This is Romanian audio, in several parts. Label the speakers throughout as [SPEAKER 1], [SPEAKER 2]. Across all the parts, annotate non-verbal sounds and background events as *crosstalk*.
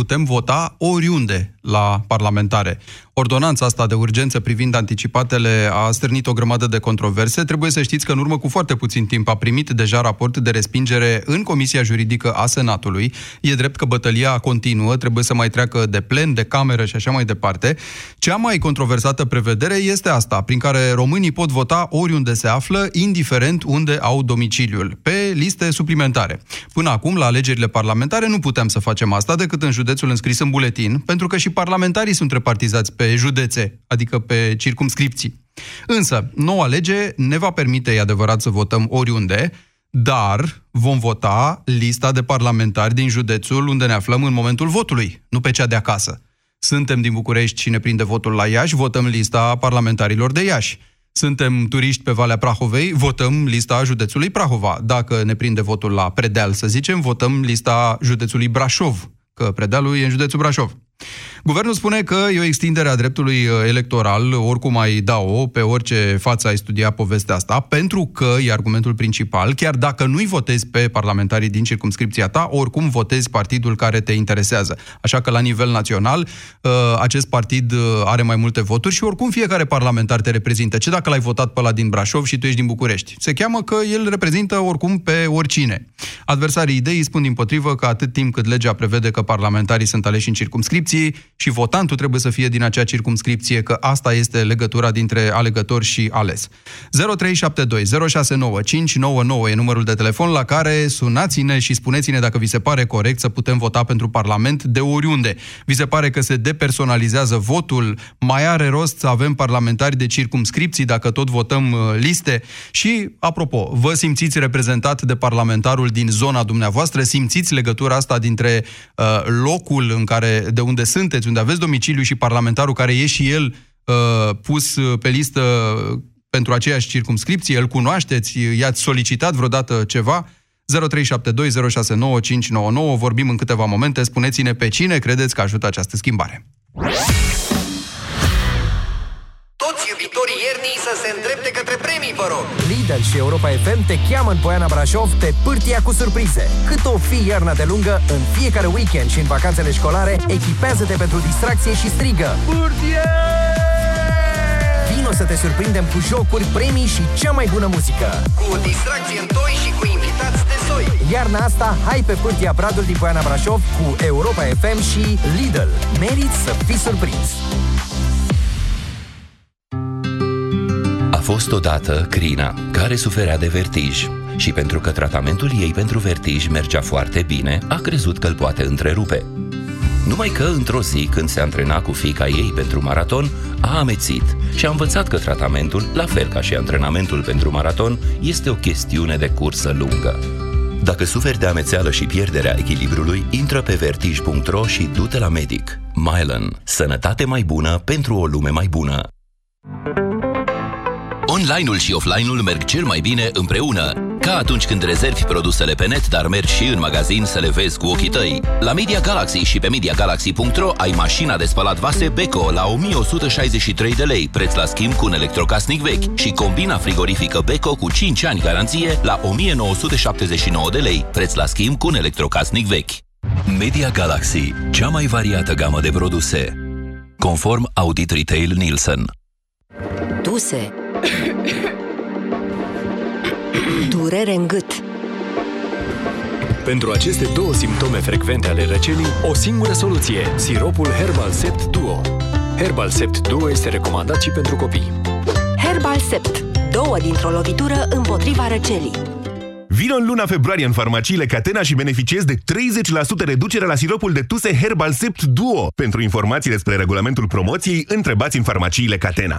[SPEAKER 1] putem vota oriunde la parlamentare. Ordonanța asta de urgență privind anticipatele a stârnit o grămadă de controverse. Trebuie să știți că în urmă cu foarte puțin timp a primit deja raport de respingere în Comisia Juridică a Senatului. E drept că bătălia continuă, trebuie să mai treacă de plen, de cameră și așa mai departe. Cea mai controversată prevedere este asta, prin care românii pot vota oriunde se află, indiferent unde au domiciliul, pe liste suplimentare. Până acum, la alegerile parlamentare, nu putem să facem asta decât în județul înscris în buletin, pentru că și parlamentarii sunt repartizați pe județe, adică pe circumscripții. Însă, noua lege ne va permite, e adevărat, să votăm oriunde, dar vom vota lista de parlamentari din județul unde ne aflăm în momentul votului, nu pe cea de acasă. Suntem din București și ne prinde votul la Iași, votăm lista parlamentarilor de Iași. Suntem turiști pe Valea Prahovei, votăm lista județului Prahova. Dacă ne prinde votul la Predeal, să zicem, votăm lista județului Brașov, că Predealul e în județul Brașov. Guvernul spune că e o extindere a dreptului uh, electoral, oricum ai da-o, pe orice față ai studia povestea asta, pentru că e argumentul principal, chiar dacă nu-i votezi pe parlamentarii din circumscripția ta, oricum votezi partidul care te interesează. Așa că la nivel național, uh, acest partid uh, are mai multe voturi și oricum fiecare parlamentar te reprezintă. Ce dacă l-ai votat pe la din Brașov și tu ești din București? Se cheamă că el reprezintă oricum pe oricine. Adversarii ideii spun din potrivă că atât timp cât legea prevede că parlamentarii sunt aleși în circumscripții, și votantul trebuie să fie din acea circumscripție, că asta este legătura dintre alegător și ales. 0372 069 599 e numărul de telefon la care sunați-ne și spuneți-ne dacă vi se pare corect să putem vota pentru Parlament de oriunde. Vi se pare că se depersonalizează votul, mai are rost să avem parlamentari de circumscripții dacă tot votăm uh, liste și, apropo, vă simțiți reprezentat de parlamentarul din zona dumneavoastră, simțiți legătura asta dintre uh, locul în care, de unde sunteți, unde aveți domiciliu și parlamentarul care e și el uh, pus pe listă pentru aceeași circumscripție, îl cunoașteți, i-ați solicitat vreodată ceva? 0372069599, vorbim în câteva momente, spuneți-ne pe cine credeți că ajută această schimbare.
[SPEAKER 2] Toți iubitorii iernii să se îndrepte către premii, vă rog!
[SPEAKER 3] Lidl și Europa FM te cheamă în Poiana Brașov pe pârtia cu surprize. Cât o fi iarna de lungă, în fiecare weekend și în vacanțele școlare, echipează-te pentru distracție și strigă Pârtie! Vino să te surprindem cu jocuri, premii și cea mai bună muzică.
[SPEAKER 2] Cu o distracție în toi și cu invitați de soi.
[SPEAKER 3] Iarna asta, hai pe pârtia Bradul din Poiana Brașov cu Europa FM și Lidl. Meriți să fii surprins!
[SPEAKER 4] Fost odată Crina, care suferea de vertij și pentru că tratamentul ei pentru vertij mergea foarte bine, a crezut că îl poate întrerupe. Numai că, într-o zi, când se antrena cu fica ei pentru maraton, a amețit și a învățat că tratamentul, la fel ca și antrenamentul pentru maraton, este o chestiune de cursă lungă. Dacă suferi de amețeală și pierderea echilibrului, intră pe vertij.ro și du-te la medic. Mylan. Sănătate mai bună pentru o lume mai bună.
[SPEAKER 5] Online-ul și offline-ul merg cel mai bine împreună. Ca atunci când rezervi produsele pe net, dar mergi și în magazin să le vezi cu ochii tăi. La Media Galaxy și pe MediaGalaxy.ro ai mașina de spălat vase Beko la 1163 de lei, preț la schimb cu un electrocasnic vechi și combina frigorifică Beko cu 5 ani garanție la 1979 de lei, preț la schimb cu un electrocasnic vechi.
[SPEAKER 4] Media Galaxy, cea mai variată gamă de produse. Conform Audit Retail Nielsen.
[SPEAKER 6] Tuse Durere în gât
[SPEAKER 7] pentru aceste două simptome frecvente ale răcelii, o singură soluție, siropul Herbal Sept Duo. Herbal Sept Duo este recomandat și pentru copii.
[SPEAKER 6] Herbal Sept. Două dintr-o lovitură împotriva răcelii.
[SPEAKER 8] Vino în luna februarie în farmaciile Catena și beneficiezi de 30% reducere la siropul de tuse Herbal Sept Duo. Pentru informații despre regulamentul promoției, întrebați în farmaciile Catena.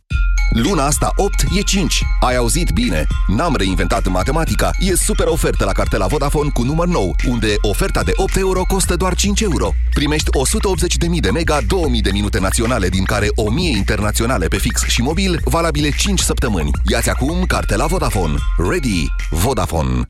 [SPEAKER 9] Luna asta 8 e 5. Ai auzit bine? N-am reinventat matematica. E super ofertă la cartela Vodafone cu număr nou, unde oferta de 8 euro costă doar 5 euro. Primești 180.000 de mega, 2000 de minute naționale, din care 1000 internaționale pe fix și mobil, valabile 5 săptămâni. Iați acum cartela Vodafone. Ready. Vodafone.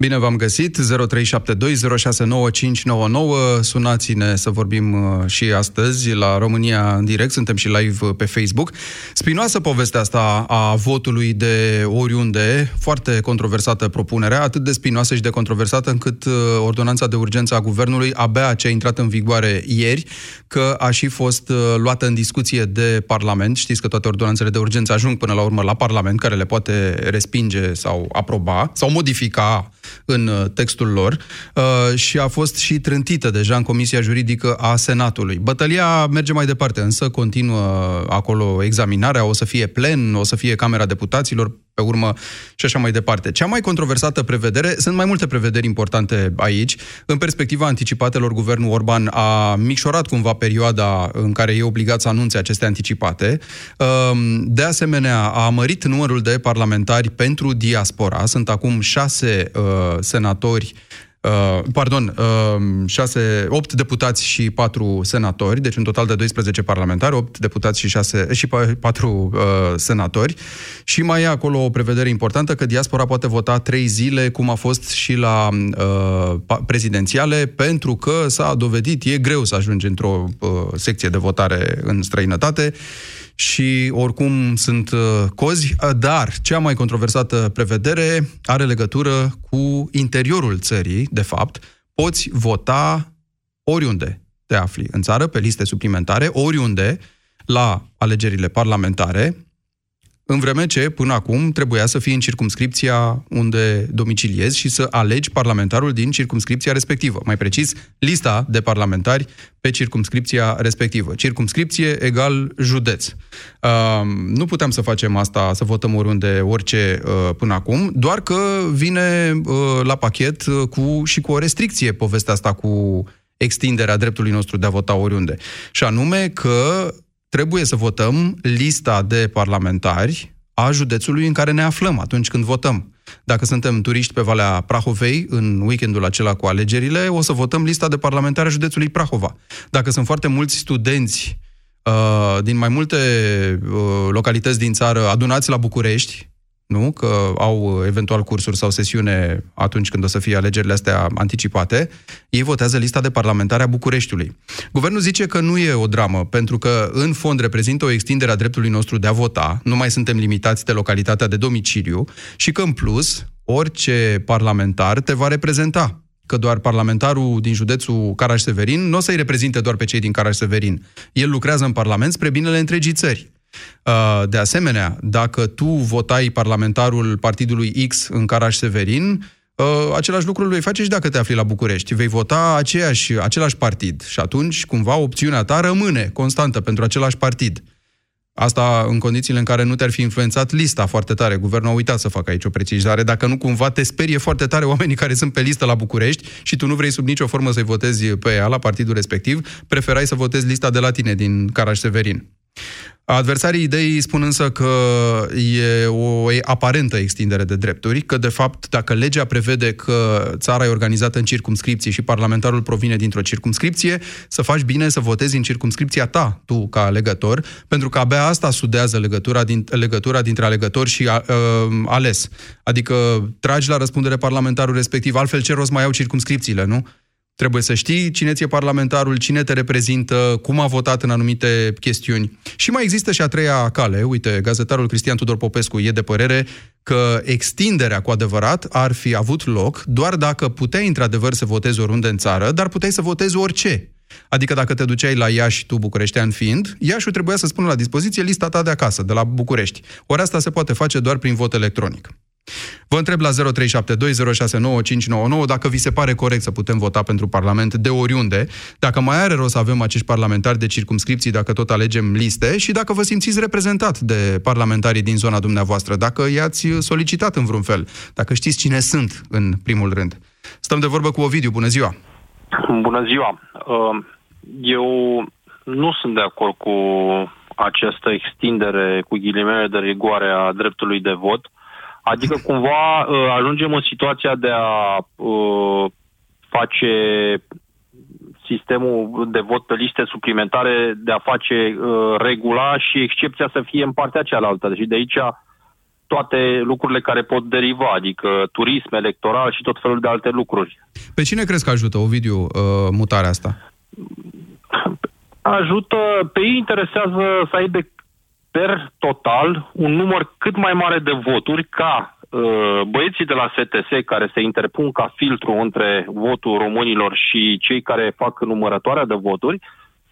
[SPEAKER 1] Bine v-am găsit, 0372069599, sunați-ne să vorbim uh, și astăzi la România în direct, suntem și live uh, pe Facebook. Spinoasă povestea asta a votului de oriunde, foarte controversată propunerea, atât de spinoasă și de controversată încât uh, ordonanța de urgență a guvernului abia ce a intrat în vigoare ieri, că a și fost luată în discuție de Parlament. Știți că toate ordonanțele de urgență ajung până la urmă la Parlament, care le poate respinge sau aproba sau modifica în uh, textul lor uh, și a fost și trântită deja în Comisia Juridică a Senatului. Bătălia merge mai departe, însă continuă acolo examinarea, o să fie plen, o să fie Camera Deputaților, pe urmă și așa mai departe. Cea mai controversată prevedere, sunt mai multe prevederi importante aici. În perspectiva anticipatelor, guvernul Orban a micșorat cumva perioada în care e obligat să anunțe aceste anticipate. Um, de asemenea, a mărit numărul de parlamentari pentru diaspora. Sunt acum șase uh, senatori Uh, pardon, uh, 6, 8 deputați și 4 senatori, deci un total de 12 parlamentari, 8 deputați și, 6, și 4 uh, senatori. Și mai e acolo o prevedere importantă că diaspora poate vota 3 zile, cum a fost și la uh, prezidențiale, pentru că s-a dovedit, e greu să ajungi într-o uh, secție de votare în străinătate și oricum sunt uh, cozi, uh, dar cea mai controversată prevedere are legătură cu interiorul țării, de fapt. Poți vota oriunde te afli în țară, pe liste suplimentare, oriunde, la alegerile parlamentare, în vreme ce, până acum, trebuia să fii în circumscripția unde domiciliezi și să alegi parlamentarul din circumscripția respectivă. Mai precis, lista de parlamentari pe circumscripția respectivă. Circumscripție egal județ. Uh, nu puteam să facem asta, să votăm oriunde, orice uh, până acum, doar că vine uh, la pachet uh, cu, și cu o restricție povestea asta cu extinderea dreptului nostru de a vota oriunde. Și anume că trebuie să votăm lista de parlamentari a județului în care ne aflăm atunci când votăm. Dacă suntem turiști pe Valea Prahovei în weekendul acela cu alegerile, o să votăm lista de parlamentari a județului Prahova. Dacă sunt foarte mulți studenți uh, din mai multe uh, localități din țară adunați la București, nu? că au eventual cursuri sau sesiune atunci când o să fie alegerile astea anticipate, ei votează lista de parlamentare a Bucureștiului. Guvernul zice că nu e o dramă, pentru că în fond reprezintă o extindere a dreptului nostru de a vota, nu mai suntem limitați de localitatea de domiciliu și că în plus orice parlamentar te va reprezenta că doar parlamentarul din județul Caraș-Severin nu o să-i reprezinte doar pe cei din Caraș-Severin. El lucrează în Parlament spre binele întregii țări. Uh, de asemenea, dacă tu votai parlamentarul partidului X în Caraș-Severin, uh, același lucru îl vei face și dacă te afli la București. Vei vota aceeași, același partid și atunci, cumva, opțiunea ta rămâne constantă pentru același partid. Asta în condițiile în care nu te-ar fi influențat lista foarte tare. Guvernul a uitat să facă aici o precizare. Dacă nu, cumva te sperie foarte tare oamenii care sunt pe listă la București și tu nu vrei sub nicio formă să-i votezi pe ea, la partidul respectiv, preferai să votezi lista de la tine din Caraș-Severin. Adversarii ideii spun însă că e o aparentă extindere de drepturi, că de fapt dacă legea prevede că țara e organizată în circumscripții și parlamentarul provine dintr-o circumscripție, să faci bine să votezi în circumscripția ta, tu ca alegător, pentru că abia asta sudează legătura, din, legătura dintre alegător și a, uh, ales. Adică tragi la răspundere parlamentarul respectiv, altfel ce rost mai au circumscripțiile, nu? Trebuie să știi cine ți-e parlamentarul, cine te reprezintă, cum a votat în anumite chestiuni. Și mai există și a treia cale. Uite, gazetarul Cristian Tudor Popescu e de părere că extinderea cu adevărat ar fi avut loc doar dacă puteai într-adevăr să votezi oriunde în țară, dar puteai să votezi orice. Adică dacă te duceai la Iași, tu bucureștean fiind, Iașiul trebuia să spună la dispoziție lista ta de acasă, de la București. Ori asta se poate face doar prin vot electronic. Vă întreb la 0372069599 dacă vi se pare corect să putem vota pentru Parlament de oriunde, dacă mai are rost să avem acești parlamentari de circumscripții, dacă tot alegem liste și dacă vă simțiți reprezentat de parlamentarii din zona dumneavoastră, dacă i-ați solicitat în vreun fel, dacă știți cine sunt în primul rând. Stăm de vorbă cu Ovidiu. Bună ziua!
[SPEAKER 10] Bună ziua! Uh, eu nu sunt de acord cu această extindere cu ghilimele de rigoare a dreptului de vot. Adică cumva uh, ajungem în situația de a uh, face sistemul de vot pe liste suplimentare, de a face regula și excepția să fie în partea cealaltă. Deci de aici toate lucrurile care pot deriva, adică turism electoral și tot felul de alte lucruri.
[SPEAKER 1] Pe cine crezi că ajută, Ovidiu, uh, mutarea asta?
[SPEAKER 10] Ajută, pe ei interesează să aibă per total un număr cât mai mare de voturi ca uh, băieții de la STS care se interpun ca filtru între votul românilor și cei care fac numărătoarea de voturi,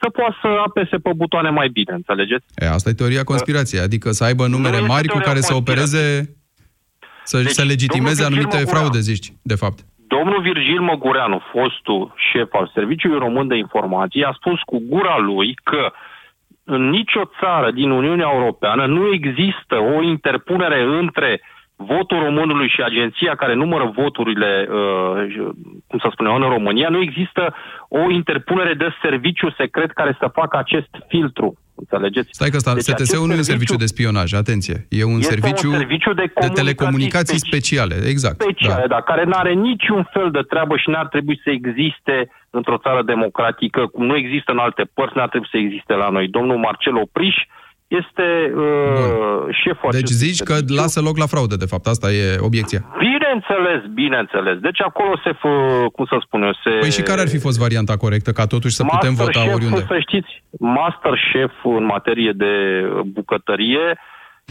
[SPEAKER 10] să poată să apese pe butoane mai bine, înțelegeți?
[SPEAKER 1] E, asta e teoria conspirației, adică să aibă numere nu mari cu care să opereze, să, deci, să legitimeze anumite fraude, zici, de fapt.
[SPEAKER 10] Domnul Virgil Măgureanu, fostul șef al Serviciului Român de Informații, a spus cu gura lui că în nicio țară din Uniunea Europeană nu există o interpunere între votul românului și agenția care numără voturile, uh, cum să spunem, în România, nu există o interpunere de serviciu secret care să facă acest filtru. Înțelegeți?
[SPEAKER 1] Stai că deci STS-ul nu e un serviciu de spionaj, atenție. E un serviciu,
[SPEAKER 10] un serviciu de,
[SPEAKER 1] de telecomunicații speci- speciale, exact.
[SPEAKER 10] Speciale, da. da, care nu are niciun fel de treabă și n-ar trebui să existe într-o țară democratică, cum nu există în alte părți, n-ar trebui să existe la noi. Domnul Marcel Opriș, este uh, șeful
[SPEAKER 1] Deci zici că serviciu. lasă loc la fraudă, de fapt. Asta e obiecția.
[SPEAKER 10] Bineînțeles, bineînțeles. Deci acolo se, fă, cum să spun eu, se...
[SPEAKER 1] Păi și care ar fi fost varianta corectă, ca totuși să
[SPEAKER 10] master
[SPEAKER 1] putem vota
[SPEAKER 10] chef,
[SPEAKER 1] oriunde?
[SPEAKER 10] să știți, master chef în materie de bucătărie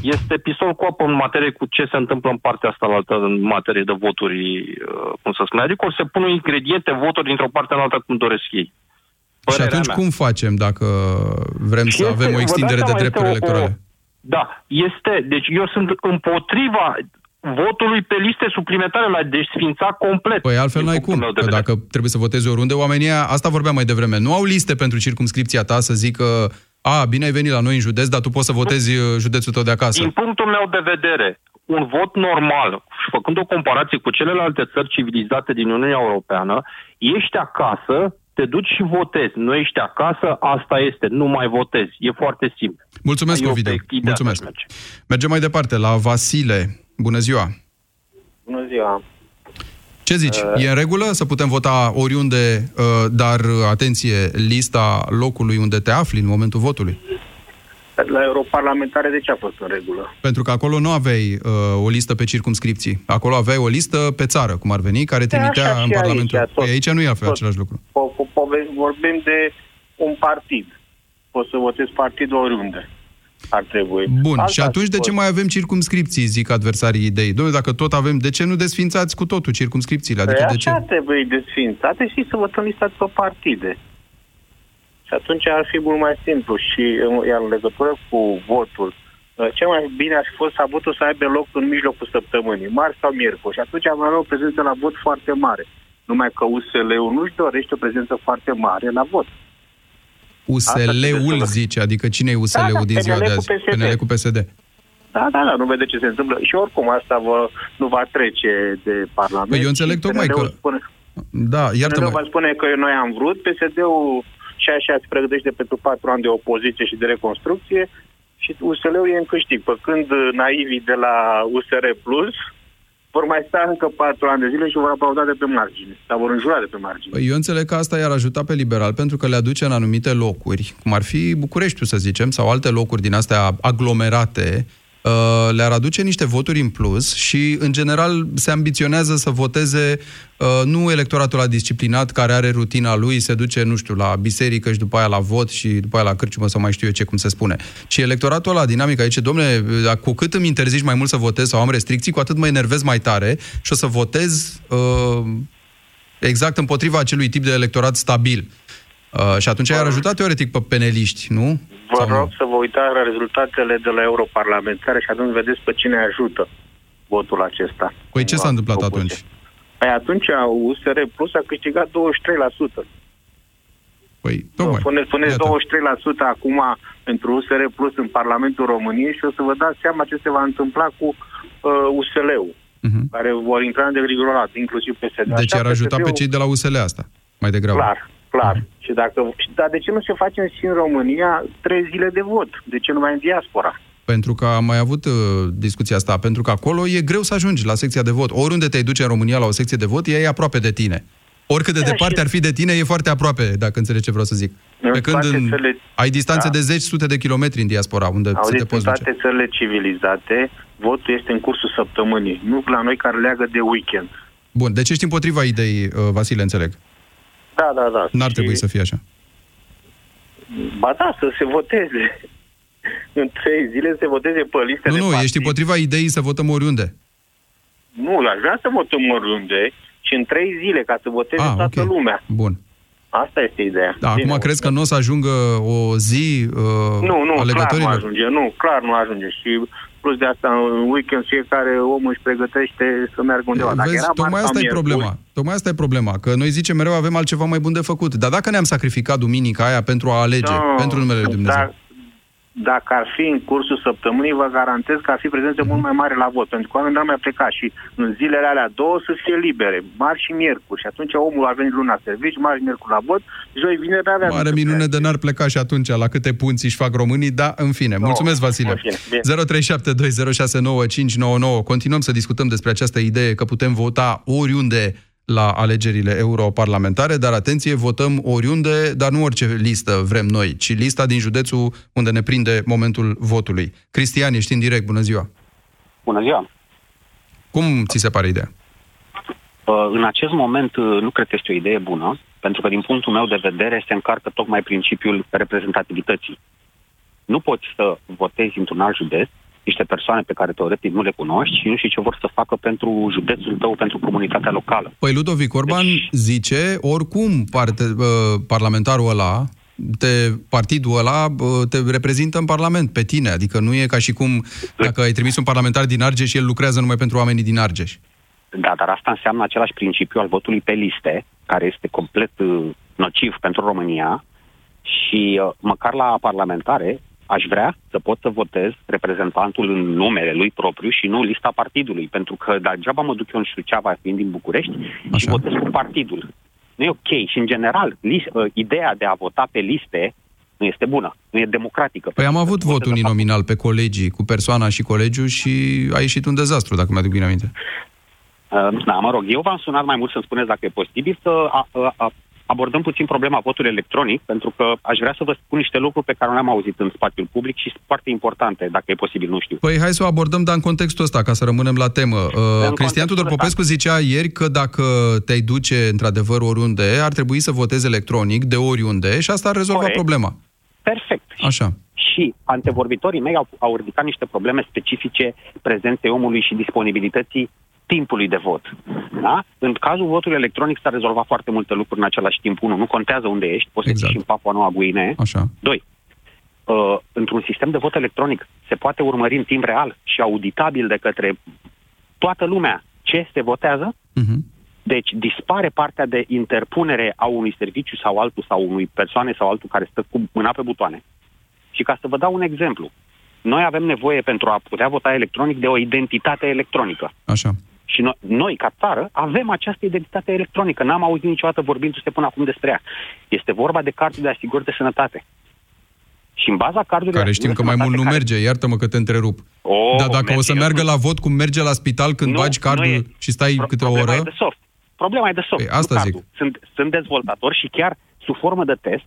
[SPEAKER 10] este pistol cu apă în materie cu ce se întâmplă în partea asta altă, în materie de voturi, uh, cum să spun. Adică se pun ingrediente, voturi dintr-o parte în alta cum doresc ei.
[SPEAKER 1] Părerea și atunci mea. cum facem dacă vrem și să este, avem o extindere de drepturi electorale? O,
[SPEAKER 10] da, este. Deci eu sunt împotriva votului pe liste suplimentare la desfința complet.
[SPEAKER 1] Păi altfel n-ai cum, că dacă trebuie să votezi oriunde, oamenii, asta vorbeam mai devreme, nu au liste pentru circumscripția ta să zică a, bine ai venit la noi în județ, dar tu poți să votezi nu. Uh, județul tău de acasă.
[SPEAKER 10] Din punctul meu de vedere, un vot normal, și făcând o comparație cu celelalte țări civilizate din Uniunea Europeană, ești acasă, te duci și votezi. Nu ești acasă, asta este, nu mai votezi. E foarte simplu.
[SPEAKER 1] Mulțumesc, Ovidiu. Mulțumesc. Mergem mai departe la Vasile. Bună ziua!
[SPEAKER 11] Bună ziua!
[SPEAKER 1] Ce zici? Uh, e în regulă să putem vota oriunde, uh, dar, atenție, lista locului unde te afli în momentul votului?
[SPEAKER 11] La europarlamentare de ce a fost în regulă?
[SPEAKER 1] Pentru că acolo nu aveai uh, o listă pe circumscripții. Acolo aveai o listă pe țară, cum ar veni, care trimitea în Parlamentul. Aici, păi aici nu e tot, același lucru. Po-
[SPEAKER 11] po- vorbim de un partid. Poți să votezi partidul oriunde. Ar trebui.
[SPEAKER 1] Bun, Alta și atunci de ce mai avem circumscripții, zic adversarii idei? Domnule, dacă tot avem, de ce nu desfințați cu totul circumscripțiile? Adică păi de ce?
[SPEAKER 11] trebuie desfințate și să votăm lista pe partide. Și atunci ar fi mult mai simplu. Și iar în legătură cu votul, uh, cel mai bine ar fi fost să votul să aibă loc în mijlocul săptămânii, marți sau miercuri. Și atunci am avea o prezență la vot foarte mare. Numai că USL-ul nu-și dorește o prezență foarte mare la vot.
[SPEAKER 1] USL-ul zice, adică cine e USL-ul da, da, din ziua de azi? PNL cu PSD.
[SPEAKER 11] Da, da, da, nu vede ce se întâmplă. Și oricum asta vă, nu va trece de Parlament.
[SPEAKER 1] Păi eu înțeleg tocmai că... Spune, da, iartă-mă.
[SPEAKER 11] vă spune că noi am vrut, PSD-ul și așa se pregătește pentru patru ani de opoziție și de reconstrucție și USL-ul e în câștig. Pe când naivii de la USR Plus vor mai sta încă patru ani de zile și vor aplauda de pe margine. Sau vor înjura de pe margine.
[SPEAKER 1] Păi eu înțeleg că asta i-ar ajuta pe liberal pentru că le aduce în anumite locuri, cum ar fi Bucureștiul, să zicem, sau alte locuri din astea aglomerate, Uh, le-ar aduce niște voturi în plus și, în general, se ambiționează să voteze uh, nu electoratul la disciplinat care are rutina lui, se duce, nu știu, la biserică și după aia la vot și după aia la cârciumă sau mai știu eu ce, cum se spune. Și electoratul ăla dinamic aici, domnule, cu cât îmi interzici mai mult să votez sau am restricții, cu atât mă enervez mai tare și o să votez uh, exact împotriva acelui tip de electorat stabil. Uh, și atunci ai ajutat teoretic pe peneliști, nu?
[SPEAKER 11] Vă Sau rog nu? să vă uitați la rezultatele de la europarlamentare și atunci vedeți pe cine ajută. votul acesta.
[SPEAKER 1] Păi ce s-a întâmplat
[SPEAKER 11] Opuse.
[SPEAKER 1] atunci?
[SPEAKER 11] Păi atunci USR Plus a câștigat 23%.
[SPEAKER 1] Păi, tocmai.
[SPEAKER 11] Puneți, puneți
[SPEAKER 1] Iată.
[SPEAKER 11] 23% acum pentru USR Plus în Parlamentul României și o să vă dați seama ce se va întâmpla cu uh, USL-ul,
[SPEAKER 1] Mhm.
[SPEAKER 11] care vor intra în degrigorat, inclusiv PSD.
[SPEAKER 1] Deci
[SPEAKER 11] Așa
[SPEAKER 1] ar ajuta pe
[SPEAKER 11] PSD-ul
[SPEAKER 1] cei de la USL asta, mai degrabă.
[SPEAKER 11] Clar, clar. Și dacă, și, dar de ce nu se face și în România trei zile de vot? De ce numai în diaspora?
[SPEAKER 1] Pentru că am mai avut uh, discuția asta, pentru că acolo e greu să ajungi la secția de vot. Oriunde te duce în România la o secție de vot, ea e aproape de tine. Oricât de
[SPEAKER 11] Da,
[SPEAKER 1] departe
[SPEAKER 11] și-
[SPEAKER 1] ar fi de tine, e foarte aproape, dacă înțelegi ce vreau să zic.
[SPEAKER 11] În
[SPEAKER 1] Pe când
[SPEAKER 11] toate
[SPEAKER 1] în,
[SPEAKER 11] țările-
[SPEAKER 1] ai distanțe
[SPEAKER 11] Da.
[SPEAKER 1] de zeci, sute de kilometri în diaspora, unde să te
[SPEAKER 11] Auziți, în
[SPEAKER 1] poți duce.
[SPEAKER 11] toate țările civilizate, votul este în cursul săptămânii, nu la noi care leagă de weekend.
[SPEAKER 1] Bun, deci ești împotriva ideii, uh, Vasile, înțeleg.
[SPEAKER 11] Da, da, da.
[SPEAKER 1] N-ar
[SPEAKER 11] Și-
[SPEAKER 1] trebui să fie așa.
[SPEAKER 11] Ba da, să se voteze. *laughs* în trei zile se voteze pe liste
[SPEAKER 1] Nu,
[SPEAKER 11] de
[SPEAKER 1] nu,
[SPEAKER 11] partid.
[SPEAKER 1] ești împotriva ideii să votăm oriunde.
[SPEAKER 11] Nu, aș vrea să votăm oriunde și în trei zile, ca să voteze
[SPEAKER 1] Ah,
[SPEAKER 11] toată
[SPEAKER 1] ok.
[SPEAKER 11] lumea.
[SPEAKER 1] Bun.
[SPEAKER 11] Asta este ideea.
[SPEAKER 1] Da, acum crezi că nu o să ajungă o zi uh,
[SPEAKER 11] Nu, nu, clar nu
[SPEAKER 1] alegătorilor?
[SPEAKER 11] ajunge, nu, clar nu ajunge. Și plus de asta, în weekend fiecare om își pregătește să meargă undeva. Dacă
[SPEAKER 1] Vezi,
[SPEAKER 11] era
[SPEAKER 1] tocmai
[SPEAKER 11] marța
[SPEAKER 1] asta e
[SPEAKER 11] miercuri,
[SPEAKER 1] problema. Tocmai asta e problema, că noi zicem mereu avem altceva mai bun de făcut. Dar dacă ne-am sacrificat duminica aia pentru a alege,
[SPEAKER 11] Nu,
[SPEAKER 1] pentru numele lui Dumnezeu.
[SPEAKER 11] Dar, dacă ar fi în cursul săptămânii, vă garantez că ar fi prezență mult mai mare la vot, pentru că oamenii n-ar mai pleca și în zilele alea două să fie libere, marți și miercuri. Și atunci omul a venit luna la servici, marți și miercuri la vot, joi, vineri avea...
[SPEAKER 1] Mare minune de n-ar pleca și atunci la câte punți își fac românii, da, în fine. Mulțumesc, Vasile.
[SPEAKER 11] în fine, bine.
[SPEAKER 1] 0372069599. Continuăm să discutăm despre această idee că putem vota oriunde la alegerile europarlamentare, dar atenție, votăm oriunde, dar nu orice listă vrem noi, ci lista din județul unde ne prinde momentul votului. Cristian, ești în direct, bună ziua!
[SPEAKER 12] Bună ziua!
[SPEAKER 1] Cum ți se pare ideea?
[SPEAKER 12] Uh, În acest moment uh, nu cred că este o idee bună, pentru că din punctul meu de vedere se încarcă tocmai principiul reprezentativității. Nu poți să votezi într-un alt județ niște persoane pe care teoretic nu le cunoști și nu știi ce vor să facă pentru județul tău, pentru comunitatea locală.
[SPEAKER 1] Păi Ludovic Orban deci... zice, oricum parte, uh, parlamentarul ăla, te, partidul ăla uh, te reprezintă în Parlament, pe tine. Adică nu e ca și cum dacă ai trimis un parlamentar din Argeș și el lucrează numai pentru oamenii din Argeș.
[SPEAKER 12] Da, dar asta înseamnă același principiu al votului pe liste, care este complet uh, nociv pentru România și uh, măcar la parlamentare aș vrea să pot să votez reprezentantul în numele lui propriu și nu lista partidului, pentru că degeaba mă duc eu în Suceava fiind din București Așa. și votez cu partidul. Nu e ok și în general lis- uh, ideea de a vota pe liste nu este bună, nu e democratică.
[SPEAKER 1] Păi am avut vot uninominal pe colegii, cu persoana și colegiul și a ieșit un dezastru, dacă mi-aduc bine aminte.
[SPEAKER 12] Uh, Da, mă rog, eu v-am sunat mai mult să-mi spuneți dacă e posibil să a, a, a, abordăm puțin problema votului electronic, pentru că aș vrea să vă spun niște lucruri pe care nu le-am auzit în spațiul public și sunt foarte importante, dacă e posibil, nu știu.
[SPEAKER 1] Păi hai să o abordăm, dar în contextul ăsta, ca să rămânem la temă. Uh, Cristian Tudor Popescu zicea ieri că dacă te-ai duce într-adevăr oriunde, ar trebui să votezi electronic de oriunde și asta ar rezolva
[SPEAKER 12] Corect.
[SPEAKER 1] problema.
[SPEAKER 12] Perfect.
[SPEAKER 1] Așa.
[SPEAKER 12] Și antevorbitorii mei au, au ridicat niște probleme specifice prezenței omului și disponibilității timpului de vot. Da? În cazul votului electronic s-a rezolvat foarte multe lucruri în același timp. Unu, nu contează unde ești, poți exact. să fii și în Papua Noua Guinee.
[SPEAKER 1] Așa.
[SPEAKER 12] Doi, uh, într-un sistem de vot electronic se poate urmări în timp real și auditabil de către toată lumea ce se votează.
[SPEAKER 1] Uh-huh.
[SPEAKER 12] Deci dispare partea de interpunere a unui serviciu sau altul sau unui persoane sau altul care stă cu mâna pe butoane. Și ca să vă dau un exemplu, noi avem nevoie pentru a putea vota electronic de o identitate electronică.
[SPEAKER 1] Așa.
[SPEAKER 12] Și noi, noi, ca țară, avem această identitate electronică. N-am auzit niciodată vorbindu-se până acum despre ea. Este vorba de cardul de asigurări de sănătate. Și în baza cardului
[SPEAKER 1] Care
[SPEAKER 12] de
[SPEAKER 1] știm că
[SPEAKER 12] asigurări
[SPEAKER 1] mai
[SPEAKER 12] de
[SPEAKER 1] mult nu
[SPEAKER 12] sănătate
[SPEAKER 1] merge, iartă-mă că te întrerup.
[SPEAKER 12] Oh,
[SPEAKER 1] Dar dacă o să
[SPEAKER 12] merge,
[SPEAKER 1] meargă
[SPEAKER 12] nu.
[SPEAKER 1] la vot cum merge la spital când
[SPEAKER 12] Nu,
[SPEAKER 1] bagi
[SPEAKER 12] nu
[SPEAKER 1] cardul
[SPEAKER 12] e-
[SPEAKER 1] și stai câte o
[SPEAKER 12] Problema
[SPEAKER 1] oră?
[SPEAKER 12] e de soft. Problema e de soft.
[SPEAKER 1] Păi, asta
[SPEAKER 12] nu
[SPEAKER 1] zic.
[SPEAKER 12] cardul. Sunt, sunt dezvoltatori și chiar sub formă de test,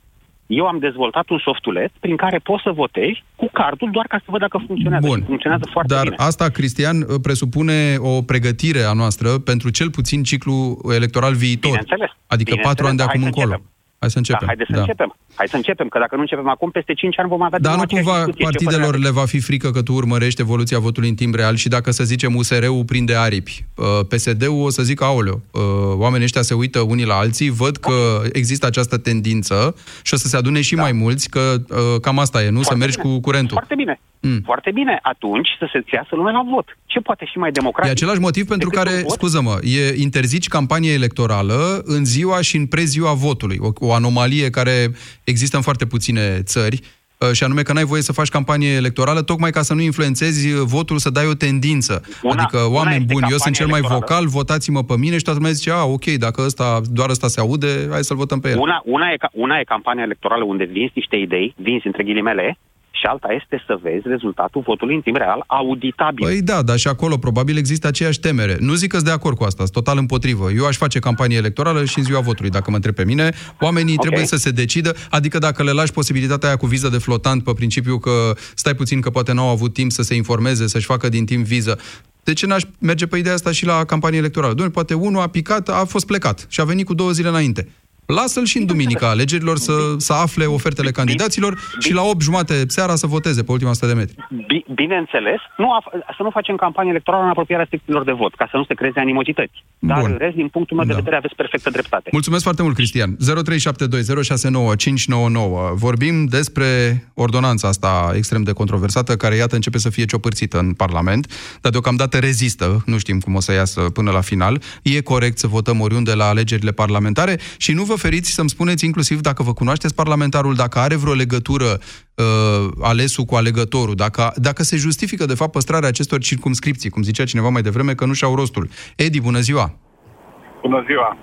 [SPEAKER 12] eu am dezvoltat un softuleț prin care poți să votezi cu cardul doar ca să văd dacă funcționează.
[SPEAKER 1] Bun.
[SPEAKER 12] Și funcționează foarte
[SPEAKER 1] Dar
[SPEAKER 12] bine.
[SPEAKER 1] asta, Cristian, presupune o pregătire a noastră pentru cel puțin ciclu electoral viitor.
[SPEAKER 12] Bineînțeles.
[SPEAKER 1] Adică
[SPEAKER 12] Bineînțeles,
[SPEAKER 1] patru ani de
[SPEAKER 12] dar hai
[SPEAKER 1] acum
[SPEAKER 12] să
[SPEAKER 1] încolo.
[SPEAKER 12] începem.
[SPEAKER 1] Hai să începem.
[SPEAKER 12] Da, haideți să
[SPEAKER 1] Da.
[SPEAKER 12] începem. Hai să începem, că dacă nu începem acum, peste 5 ani vom avea
[SPEAKER 1] Dar
[SPEAKER 12] din
[SPEAKER 1] nu
[SPEAKER 12] nou aceeași
[SPEAKER 1] cumva
[SPEAKER 12] discuție. Ce
[SPEAKER 1] partidelor
[SPEAKER 12] părere
[SPEAKER 1] le va fi frică că tu urmărești evoluția votului în timp real și dacă, să zicem, USR-ul prinde aripi, uh, PSD-ul o să zică, aoleu, uh, oamenii ăștia se uită unii la alții, văd că există această tendință și o să se adune și mai mulți, că uh, cam asta e, nu? Să
[SPEAKER 12] Da. Foarte
[SPEAKER 1] mergi
[SPEAKER 12] bine.
[SPEAKER 1] cu curentul.
[SPEAKER 12] Foarte bine.
[SPEAKER 1] Mm.
[SPEAKER 12] Foarte bine. Atunci să se iasă lumea la vot. Ce poate fi mai
[SPEAKER 1] E
[SPEAKER 12] democratic?
[SPEAKER 1] același motiv pentru
[SPEAKER 12] decât
[SPEAKER 1] care,
[SPEAKER 12] un vot?
[SPEAKER 1] scuză-mă, e interzici campania electorală în ziua și în preziua votului. O, o anomalie care există în foarte puține țări, uh, și anume că n-ai voie să faci campanie electorală tocmai ca să nu influențezi uh, votul, să dai o tendință.
[SPEAKER 12] Una-
[SPEAKER 1] adică,
[SPEAKER 12] una
[SPEAKER 1] oameni
[SPEAKER 12] este
[SPEAKER 1] buni, eu sunt
[SPEAKER 12] campania
[SPEAKER 1] cel mai
[SPEAKER 12] electorală.
[SPEAKER 1] vocal, votați-mă pe mine și toată lumea zice, a, ok, dacă ăsta, doar ăsta se aude, hai să-l votăm pe el.
[SPEAKER 12] Una, una, e, ca- una e campania electorală unde vinzi niște idei, vinzi între ghilimele, și alta este să vezi rezultatul votului în timp real, auditabil.
[SPEAKER 1] Păi da, dar și acolo probabil există aceeași temere. Nu zic că sunt de acord cu asta, sunt total împotrivă. Eu aș face campanie electorală și în ziua votului, dacă mă întreb pe mine. Oamenii
[SPEAKER 12] Ok.
[SPEAKER 1] trebuie să se decidă, adică dacă le lași posibilitatea aia cu viză de flotant pe principiu că stai puțin că poate n-au avut timp să se informeze, să-și facă din timp viză. De ce n-aș merge pe ideea asta și la campanie electorală? Dom'le, poate unul a picat, a fost plecat și a venit cu două zile înainte. Lasă-l și în duminica alegerilor să, să afle ofertele candidaților și la 8 jumate seara să voteze pe ultima 100 de metri.
[SPEAKER 12] Bi- bineînțeles, nu a, să nu facem campanie electorală în apropierea secțiilor de vot, ca să nu se creeze animozități. Dar,
[SPEAKER 1] Bun.
[SPEAKER 12] în rest, din punctul meu de
[SPEAKER 1] Da.
[SPEAKER 12] vedere, aveți perfectă dreptate.
[SPEAKER 1] Mulțumesc foarte mult, Cristian. 0372069599. Vorbim despre ordonanța asta extrem de controversată, care, iată, începe să fie ciopărțită în Parlament, dar deocamdată rezistă, nu știm cum o să iasă până la final. E corect să votăm oriunde la alegerile parlamentare și nu vă feriți să-mi spuneți inclusiv dacă vă cunoașteți parlamentarul, dacă are vreo legătură uh, alesul cu alegătorul, dacă, dacă se justifică, de fapt, păstrarea acestor circumscripții, cum zicea cineva mai devreme, că nu și-au rostul. Edi, bună ziua!
[SPEAKER 13] Bună ziua!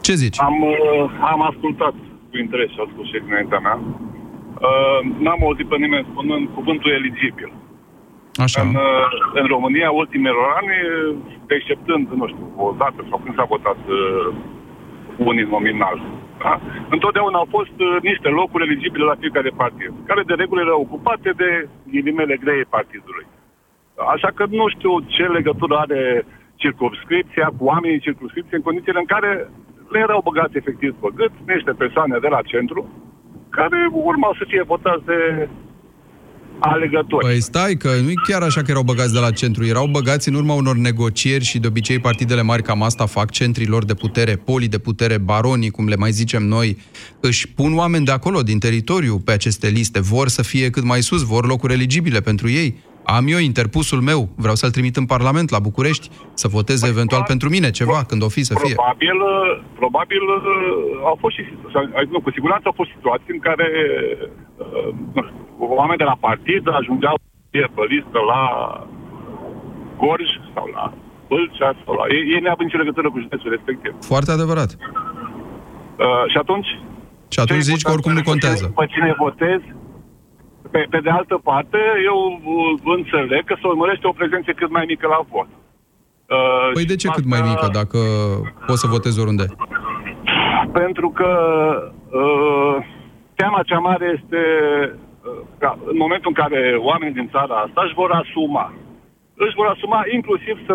[SPEAKER 1] Ce zici?
[SPEAKER 13] Am, uh, am ascultat cu interes ce a spus și dinaintea mea. Uh, n-am auzit pe nimeni spunând cuvântul eligibil.
[SPEAKER 1] Așa.
[SPEAKER 13] În, uh, în România, ultimele ani, exceptând, nu știu, o dată sau când s-a votat uh, unii nominal, da? întotdeauna au fost uh, niște locuri eligibile la fiecare partid, care de regulă erau ocupate de ghilimele grei partidului. Așa că nu știu ce legătură are circumscripția cu oamenii circumscripției în condițiile în care le erau băgați efectiv pe gât niște persoane de la centru care urmau să fie votați de alegători.
[SPEAKER 1] Păi stai, că nu e chiar așa că erau băgați de la centru. Erau băgați în urma unor negocieri și de obicei partidele mari cam asta fac, centrii lor de putere, polii de putere, baronii, cum le mai zicem noi, își pun oameni de acolo, din teritoriu, pe aceste liste. Vor să fie cât mai sus, vor locuri eligibile pentru ei. Am eu interpusul meu, vreau să-l trimit în Parlament, la București, să voteze eventual pentru mine ceva, când o fi să fie.
[SPEAKER 13] Probabil, uh, probabil uh, au fost și, sau, nu, cu siguranță au fost situații în care uh, nu știu, oameni de la partid ajungeau pe listă la Gorj sau la Bâlcea sau la... Ei, ei neavând nicio legătură cu județul respectiv.
[SPEAKER 1] Foarte adevărat.
[SPEAKER 13] Uh, și atunci...
[SPEAKER 1] Și atunci zici că oricum nu contează.
[SPEAKER 13] Pe cine votezi, pe, pe de altă parte, eu uh, înțeleg că se urmărește o prezență cât mai mică la vot. Uh,
[SPEAKER 1] Păi de ce cât mai mică, dacă poți să votezi oriunde?
[SPEAKER 13] Pentru că uh, teama cea mare este uh, ca în momentul în care oamenii din țara asta își vor asuma, își vor asuma inclusiv să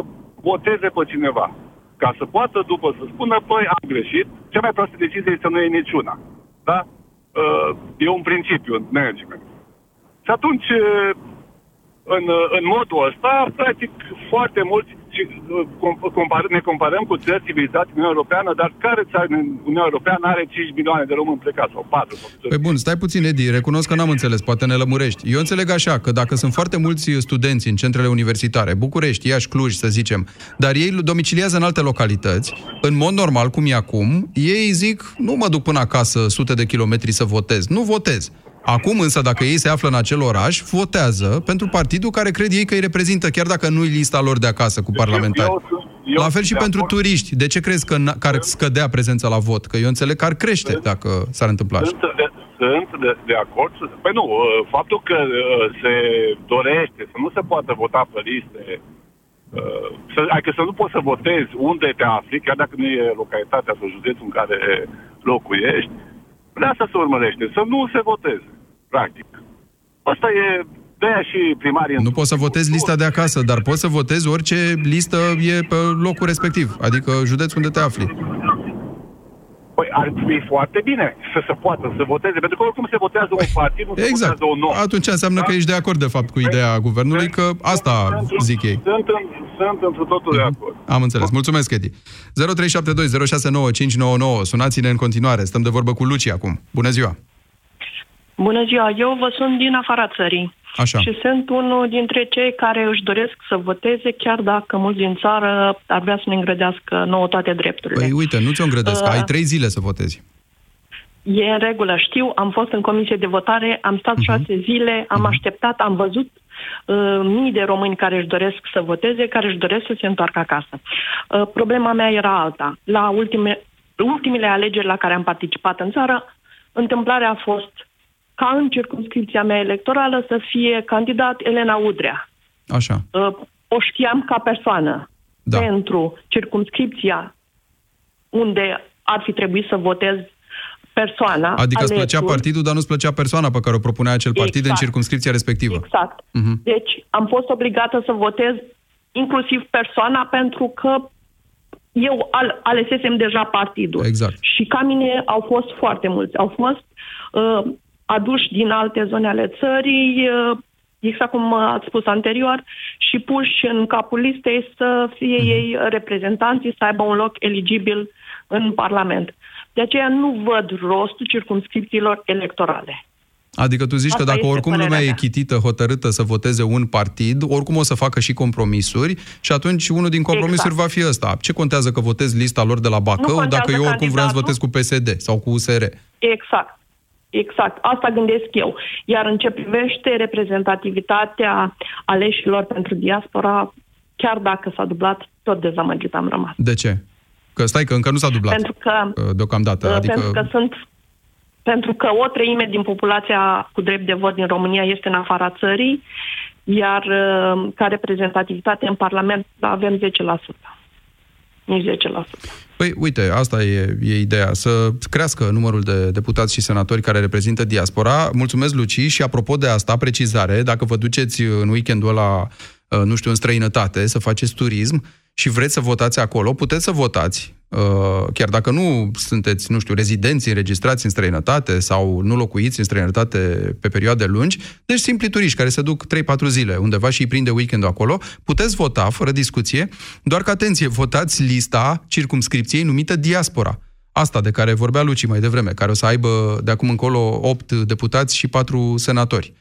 [SPEAKER 13] voteze pe cineva. Ca să poată după să spună, păi, am greșit, cea mai proastă decizie este să nu iei niciuna. Da? Uh, e un principiu în management. Și atunci, uh, în, uh, în modul ăsta, practic, foarte mulți și uh, com- compar, ne comparăm cu țări civilizate din Uniunea Europeană, dar care țară din Uniunea Europeană are 5 milioane de români plecați sau 4? Sau
[SPEAKER 1] Păi bun, stai puțin, Edi, recunosc că n-am înțeles, poate ne lămurești. Eu înțeleg așa, că dacă sunt foarte mulți studenți în centrele universitare, București, Iași, Cluj, să zicem, dar ei domiciliază în alte localități, în mod normal, cum e acum, ei zic, nu mă duc până acasă sute de kilometri să votez. Nu votez. Acum însă, dacă ei se află în acel oraș, votează pentru partidul care cred ei că îi reprezintă, chiar dacă nu e lista lor de acasă cu parlamentari.
[SPEAKER 13] eu sunt- eu
[SPEAKER 1] La fel și
[SPEAKER 13] sunt de
[SPEAKER 1] pentru
[SPEAKER 13] acord.
[SPEAKER 1] turiști. De ce crezi că, n- că ar scădea prezența la vot? Că eu înțeleg că ar crește dacă s-ar întâmpla așa.
[SPEAKER 13] Sunt de, sunt de, de acord. Păi nu, uh, faptul că uh, se dorește să nu se poată vota pe liste, uh, să, adică să nu poți să votezi unde te afli, chiar dacă nu e localitatea sau județul în care locuiești, de asta se urmărește, să nu se voteze, practic. Asta e de aia și primarii...
[SPEAKER 1] Nu poți să votezi lista de acasă, dar poți să votezi orice listă e pe locul respectiv, adică județul unde te afli.
[SPEAKER 13] Păi ar fi foarte bine să se poată să voteze, pentru că oricum se votează un partid, nu se
[SPEAKER 1] Exact.
[SPEAKER 13] votează un om.
[SPEAKER 1] Atunci înseamnă că ești de acord, de fapt, cu ideea guvernului, că asta zic ei.
[SPEAKER 13] Sunt, în, sunt într totul de acord.
[SPEAKER 1] Am înțeles. Mulțumesc, Edi. 0372069599. Sunați-ne în continuare. Stăm de vorbă cu Luci acum. Bună ziua!
[SPEAKER 14] Bună ziua, eu vă sunt din afara țării.
[SPEAKER 1] Așa.
[SPEAKER 14] Și sunt unul dintre cei care își doresc să voteze, chiar dacă mulți din țară ar vrea să ne îngrădească nouă toate drepturile.
[SPEAKER 1] Păi uite, nu ți-o îngrădesc.
[SPEAKER 14] Uh,
[SPEAKER 1] Ai trei zile să votezi.
[SPEAKER 14] E în regulă, știu, am fost în comisie de votare, am stat uh-huh. șase zile, am uh-huh. așteptat, am văzut uh, mii de români care își doresc să voteze, care își doresc să se întoarcă acasă. Uh, problema mea era alta. La ultime, ultimele alegeri la care am participat în țară, întâmplarea a fost ca în circunscripția mea electorală să fie candidat Elena Udrea.
[SPEAKER 1] Așa.
[SPEAKER 14] Uh, o știam ca persoană.
[SPEAKER 1] Da.
[SPEAKER 14] Pentru circunscripția unde ar fi trebuit să votez persoana.
[SPEAKER 1] Adică îți plăcea
[SPEAKER 14] alesul.
[SPEAKER 1] partidul, dar nu-ți plăcea persoana pe care o propunea acel partid în
[SPEAKER 14] Exact.
[SPEAKER 1] circunscripția respectivă.
[SPEAKER 14] Exact.
[SPEAKER 1] Mhm.
[SPEAKER 14] Deci am fost obligată să votez inclusiv persoana pentru că eu al- alesesem deja partidul.
[SPEAKER 1] Exact.
[SPEAKER 14] Și ca mine au fost foarte mulți. Au fost uh, aduși din alte zone ale țării, uh, exact cum ați spus anterior, și puși în capul listei să fie
[SPEAKER 1] Mhm.
[SPEAKER 14] ei reprezentanții, să aibă un loc eligibil în Parlament. De aceea nu văd rostul circumscripțiilor electorale.
[SPEAKER 1] Adică tu zici
[SPEAKER 14] Asta
[SPEAKER 1] că dacă
[SPEAKER 14] este
[SPEAKER 1] oricum
[SPEAKER 14] părerea
[SPEAKER 1] lumea e
[SPEAKER 14] mea.
[SPEAKER 1] chitită, hotărâtă să voteze un partid, oricum o să facă și compromisuri și atunci unul din compromisuri
[SPEAKER 14] Exact.
[SPEAKER 1] va fi ăsta. Ce contează că votez lista lor de la Bacău
[SPEAKER 14] contează
[SPEAKER 1] dacă eu oricum vreau să
[SPEAKER 14] candidatul.
[SPEAKER 1] votez cu PSD sau cu USR?
[SPEAKER 14] Exact. Exact. Asta gândesc eu. Iar în ce privește reprezentativitatea aleșilor pentru diaspora, chiar dacă s-a dublat, tot dezamăgit am rămas.
[SPEAKER 1] De ce? Că stai că încă nu s-a dublat
[SPEAKER 14] Pentru că,
[SPEAKER 1] uh, deocamdată.
[SPEAKER 14] uh,
[SPEAKER 1] Adică
[SPEAKER 14] pentru că sunt pentru că o treime din populația cu drept de vot din România este în afara țării, iar uh, ca reprezentativitate în Parlament avem 10%. Nici 10%.
[SPEAKER 1] Păi, uite, asta e, e ideea, să crească numărul de deputați și senatori care reprezintă diaspora. Mulțumesc, Luci, și apropo de asta, precizare, dacă vă duceți în weekendul ăla, uh, nu știu, în străinătate, să faceți turism și vreți să votați acolo, puteți să votați, uh, chiar dacă nu sunteți, nu știu, rezidenți înregistrați în străinătate sau nu locuiți în străinătate pe perioade lungi, deci simpli turiști care se duc 3-4 zile undeva și îi prinde weekendul acolo, puteți vota fără discuție, doar că, atenție, votați lista circumscripției numită diaspora. Asta de care vorbea Luci mai devreme, care o să aibă de acum încolo 8 deputați și 4 senatori.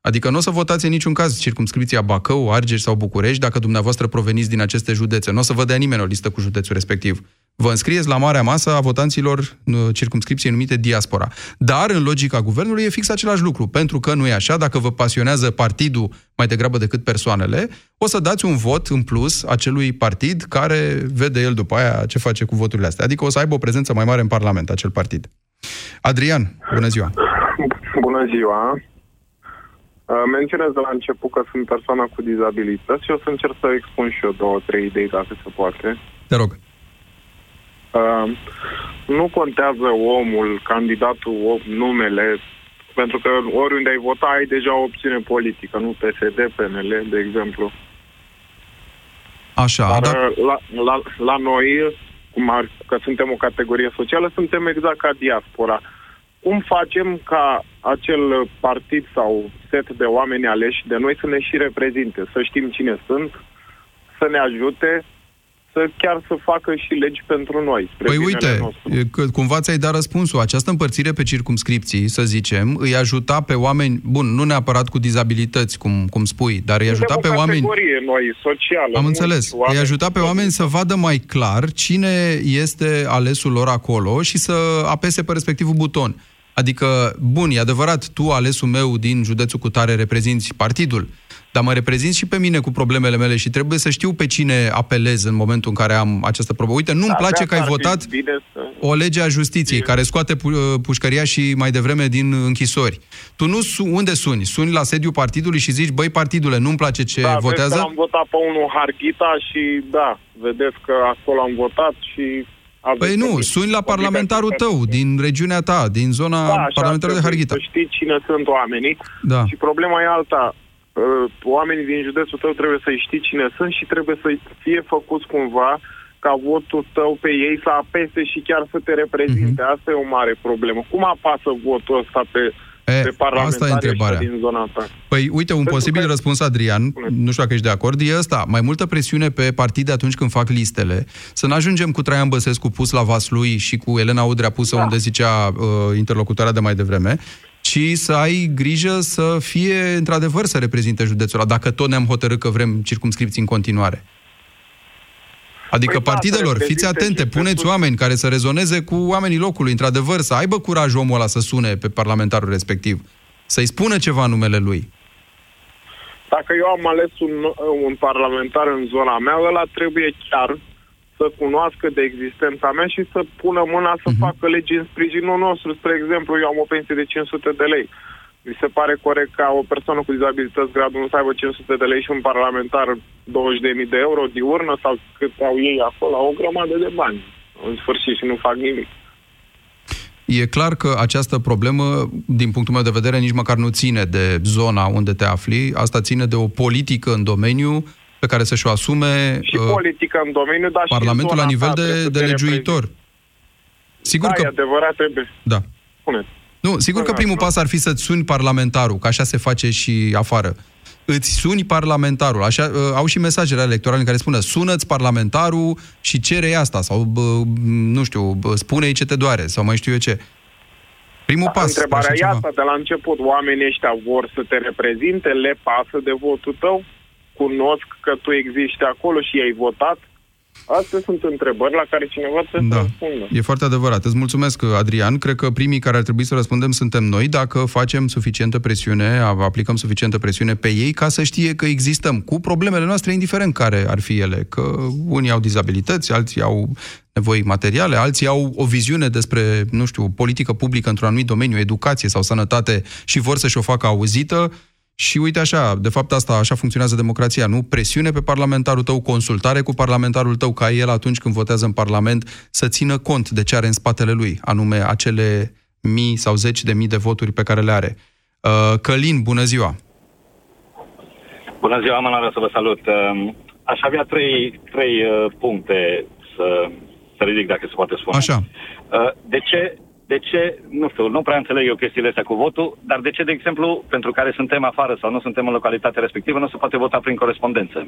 [SPEAKER 1] Adică nu o să votați în niciun caz circumscripția Bacău, Argeș sau București dacă dumneavoastră proveniți din aceste județe. Nu o să vă dea nimeni o listă cu județul respectiv. Vă înscrieți la marea masă a votanților în circumscripției numite diaspora. Dar, în logica guvernului, e fix același lucru. Pentru că nu e așa, dacă vă pasionează partidul mai degrabă decât persoanele, o să dați un vot în plus acelui partid care vede el după aia ce face cu voturile astea. Adică o să aibă o prezență mai mare în Parlament, acel partid. Adrian, bună ziua!
[SPEAKER 15] Bună ziua! Uh, Menționez de la început că sunt persoană cu dizabilități și o să încerc să expun și eu două, trei idei dacă se poate.
[SPEAKER 1] Te rog.
[SPEAKER 15] Uh, nu contează omul, candidatul, om- numele, pentru că oriunde ai vota ai deja o opțiune politică, nu PSD, PNL, de exemplu.
[SPEAKER 1] Așa,
[SPEAKER 15] Dar
[SPEAKER 1] dar...
[SPEAKER 15] uh, la, la, la noi, cum ar, că suntem o categorie socială, suntem exact ca diaspora. Cum facem ca acel partid sau set de oameni aleși de noi să ne și reprezinte, să știm cine sunt, să ne ajute, să chiar să facă și legi pentru noi. spre
[SPEAKER 1] Păi
[SPEAKER 15] binele
[SPEAKER 1] uite,
[SPEAKER 15] nostru.
[SPEAKER 1] e că cumva ți-ai dat răspunsul. Această împărțire pe circumscripții, să zicem, îi ajuta pe oameni, bun, nu neapărat cu dizabilități, cum, cum spui, dar îi ajuta
[SPEAKER 15] Suntem
[SPEAKER 1] pe
[SPEAKER 15] o
[SPEAKER 1] oameni...
[SPEAKER 15] categorie noi, socială.
[SPEAKER 1] Am
[SPEAKER 15] mulți
[SPEAKER 1] înțeles.
[SPEAKER 15] oameni
[SPEAKER 1] Îi ajuta pe oameni să vadă mai clar cine este alesul lor acolo și să apese pe respectivul buton. Adică, bun, e adevărat, tu, alesul meu din județul cu tare, reprezinți partidul, dar mă reprezinți și pe mine cu problemele mele și trebuie să știu pe cine apelez în momentul în care am această problemă. Uite, nu-mi
[SPEAKER 15] Da,
[SPEAKER 1] place
[SPEAKER 15] de
[SPEAKER 1] că ai
[SPEAKER 15] asta ar fi
[SPEAKER 1] votat
[SPEAKER 15] bine să-
[SPEAKER 1] o lege a justiției care scoate pu- uh, pușcăria și mai devreme din închisori. Tu nu su- unde suni? Suni la sediul partidului și zici, băi, partidule, nu-mi place ce
[SPEAKER 15] da, vezi
[SPEAKER 1] votează?
[SPEAKER 15] că am votat pe unul Harghita și da, vedeți că acolo am votat și... aveți
[SPEAKER 1] Păi nu,
[SPEAKER 15] obligația-
[SPEAKER 1] suni la parlamentarul tău, din regiunea ta, din zona
[SPEAKER 15] Da, așa
[SPEAKER 1] parlamentarului de
[SPEAKER 15] trebuie
[SPEAKER 1] Harghita.
[SPEAKER 15] Să știi cine sunt oamenii
[SPEAKER 1] Da.
[SPEAKER 15] și problema e alta. Uh, Oamenii din județul tău trebuie să-i știi cine sunt și trebuie să fie făcuți cumva ca votul tău pe ei să apese și chiar să te reprezinte.
[SPEAKER 1] Mhm.
[SPEAKER 15] Asta e o mare problemă. Cum apasă votul ăsta pe,
[SPEAKER 1] E,
[SPEAKER 15] pe parlamentari
[SPEAKER 1] asta e întrebarea.
[SPEAKER 15] ăștia din zona ta?
[SPEAKER 1] Păi, uite, un
[SPEAKER 15] Pentru
[SPEAKER 1] posibil
[SPEAKER 15] că-
[SPEAKER 1] răspuns, Adrian, nu știu dacă ești de acord, e ăsta. Mai multă presiune pe partide atunci când fac listele. Să nu ajungem cu Traian Băsescu pus la Vaslui și cu Elena Udrea pusă
[SPEAKER 15] Da.
[SPEAKER 1] unde zicea uh, interlocutoarea de mai devreme, ci să ai grijă să fie, într-adevăr, să reprezinte județul ăla, dacă tot ne-am hotărât că vrem circumscripții în continuare. Adică
[SPEAKER 15] Păi da,
[SPEAKER 1] partidelor,
[SPEAKER 15] să
[SPEAKER 1] fiți
[SPEAKER 15] reprezinte
[SPEAKER 1] atente,
[SPEAKER 15] și
[SPEAKER 1] puneți
[SPEAKER 15] pentru-
[SPEAKER 1] oameni care să rezoneze cu oamenii locului, într-adevăr, să aibă curaj omul ăla să sune pe parlamentarul respectiv, să-i spună ceva în numele lui.
[SPEAKER 15] Dacă eu am ales un, un parlamentar în zona mea, ăla trebuie chiar să cunoască de existența mea și să pună mâna să
[SPEAKER 1] Mhm.
[SPEAKER 15] facă legi în sprijinul nostru. Spre exemplu, eu am o pensie de 500 de lei. Mi se pare corect ca o persoană cu dizabilități gradul 1 să aibă 500 de lei și un parlamentar 20.000 de euro diurnă sau cât au ei acolo, au o grămadă de bani. În sfârșit și nu fac nimic.
[SPEAKER 1] E clar că această problemă, din punctul meu de vedere, nici măcar nu ține de zona unde te afli. Asta ține de o politică în domeniu pe care să-și o asume
[SPEAKER 15] Și
[SPEAKER 1] uh,
[SPEAKER 15] politică în domeniu, dar și în
[SPEAKER 1] Parlamentul la
[SPEAKER 15] zona
[SPEAKER 1] nivel
[SPEAKER 15] ta trebuie
[SPEAKER 1] de,
[SPEAKER 15] să
[SPEAKER 1] de
[SPEAKER 15] te
[SPEAKER 1] legiuitor. Sigur
[SPEAKER 15] da,
[SPEAKER 1] că...
[SPEAKER 15] e adevărat, trebuie.
[SPEAKER 1] Da.
[SPEAKER 15] Spune.
[SPEAKER 1] Nu, sigur că primul pas ar fi să-ți suni parlamentarul, că așa se face și afară. Îți suni parlamentarul. Așa, uh, au și mesajele electorale în care spună sună-ți parlamentarul și cere asta sau, bă, nu știu, bă, spune-i ce te doare sau mai știu eu ce. Primul pas. spre
[SPEAKER 15] Întrebarea
[SPEAKER 1] așa
[SPEAKER 15] e
[SPEAKER 1] ceva.
[SPEAKER 15] asta de la început. Oamenii ăștia vor să te reprezinte, le pasă de votul tău, cunosc că tu existi acolo și ai votat. Astea sunt întrebări la care cineva trebuie să
[SPEAKER 1] Da,
[SPEAKER 15] răspundă.
[SPEAKER 1] e foarte adevărat. Îți mulțumesc, Adrian. Cred că primii care ar trebui să răspundem suntem noi dacă facem suficientă presiune, aplicăm suficientă presiune pe ei ca să știe că existăm cu problemele noastre, indiferent care ar fi ele. Că unii au dizabilități, alții au nevoi materiale, alții au o viziune despre, nu știu, politică publică într-un anumit domeniu, educație sau sănătate și vor să-și o facă auzită. Și uite așa, de fapt asta, așa funcționează democrația, nu? Presiune pe parlamentarul tău, consultare cu parlamentarul tău, ca el atunci când votează în parlament să țină cont de ce are în spatele lui, anume acele mii sau zeci de mii de voturi pe care le are. Uh, Călin, bună ziua!
[SPEAKER 16] Bună ziua, Manara, să vă salut. Um, Aș avea trei, trei uh, puncte să, să ridic, dacă se poate spune.
[SPEAKER 1] Așa.
[SPEAKER 16] Uh, De ce, de ce, nu știu, nu prea înțeleg eu chestiile astea cu votul, dar de ce, de exemplu, pentru care suntem afară sau nu suntem în localitatea respectivă, nu se poate vota prin corespondență?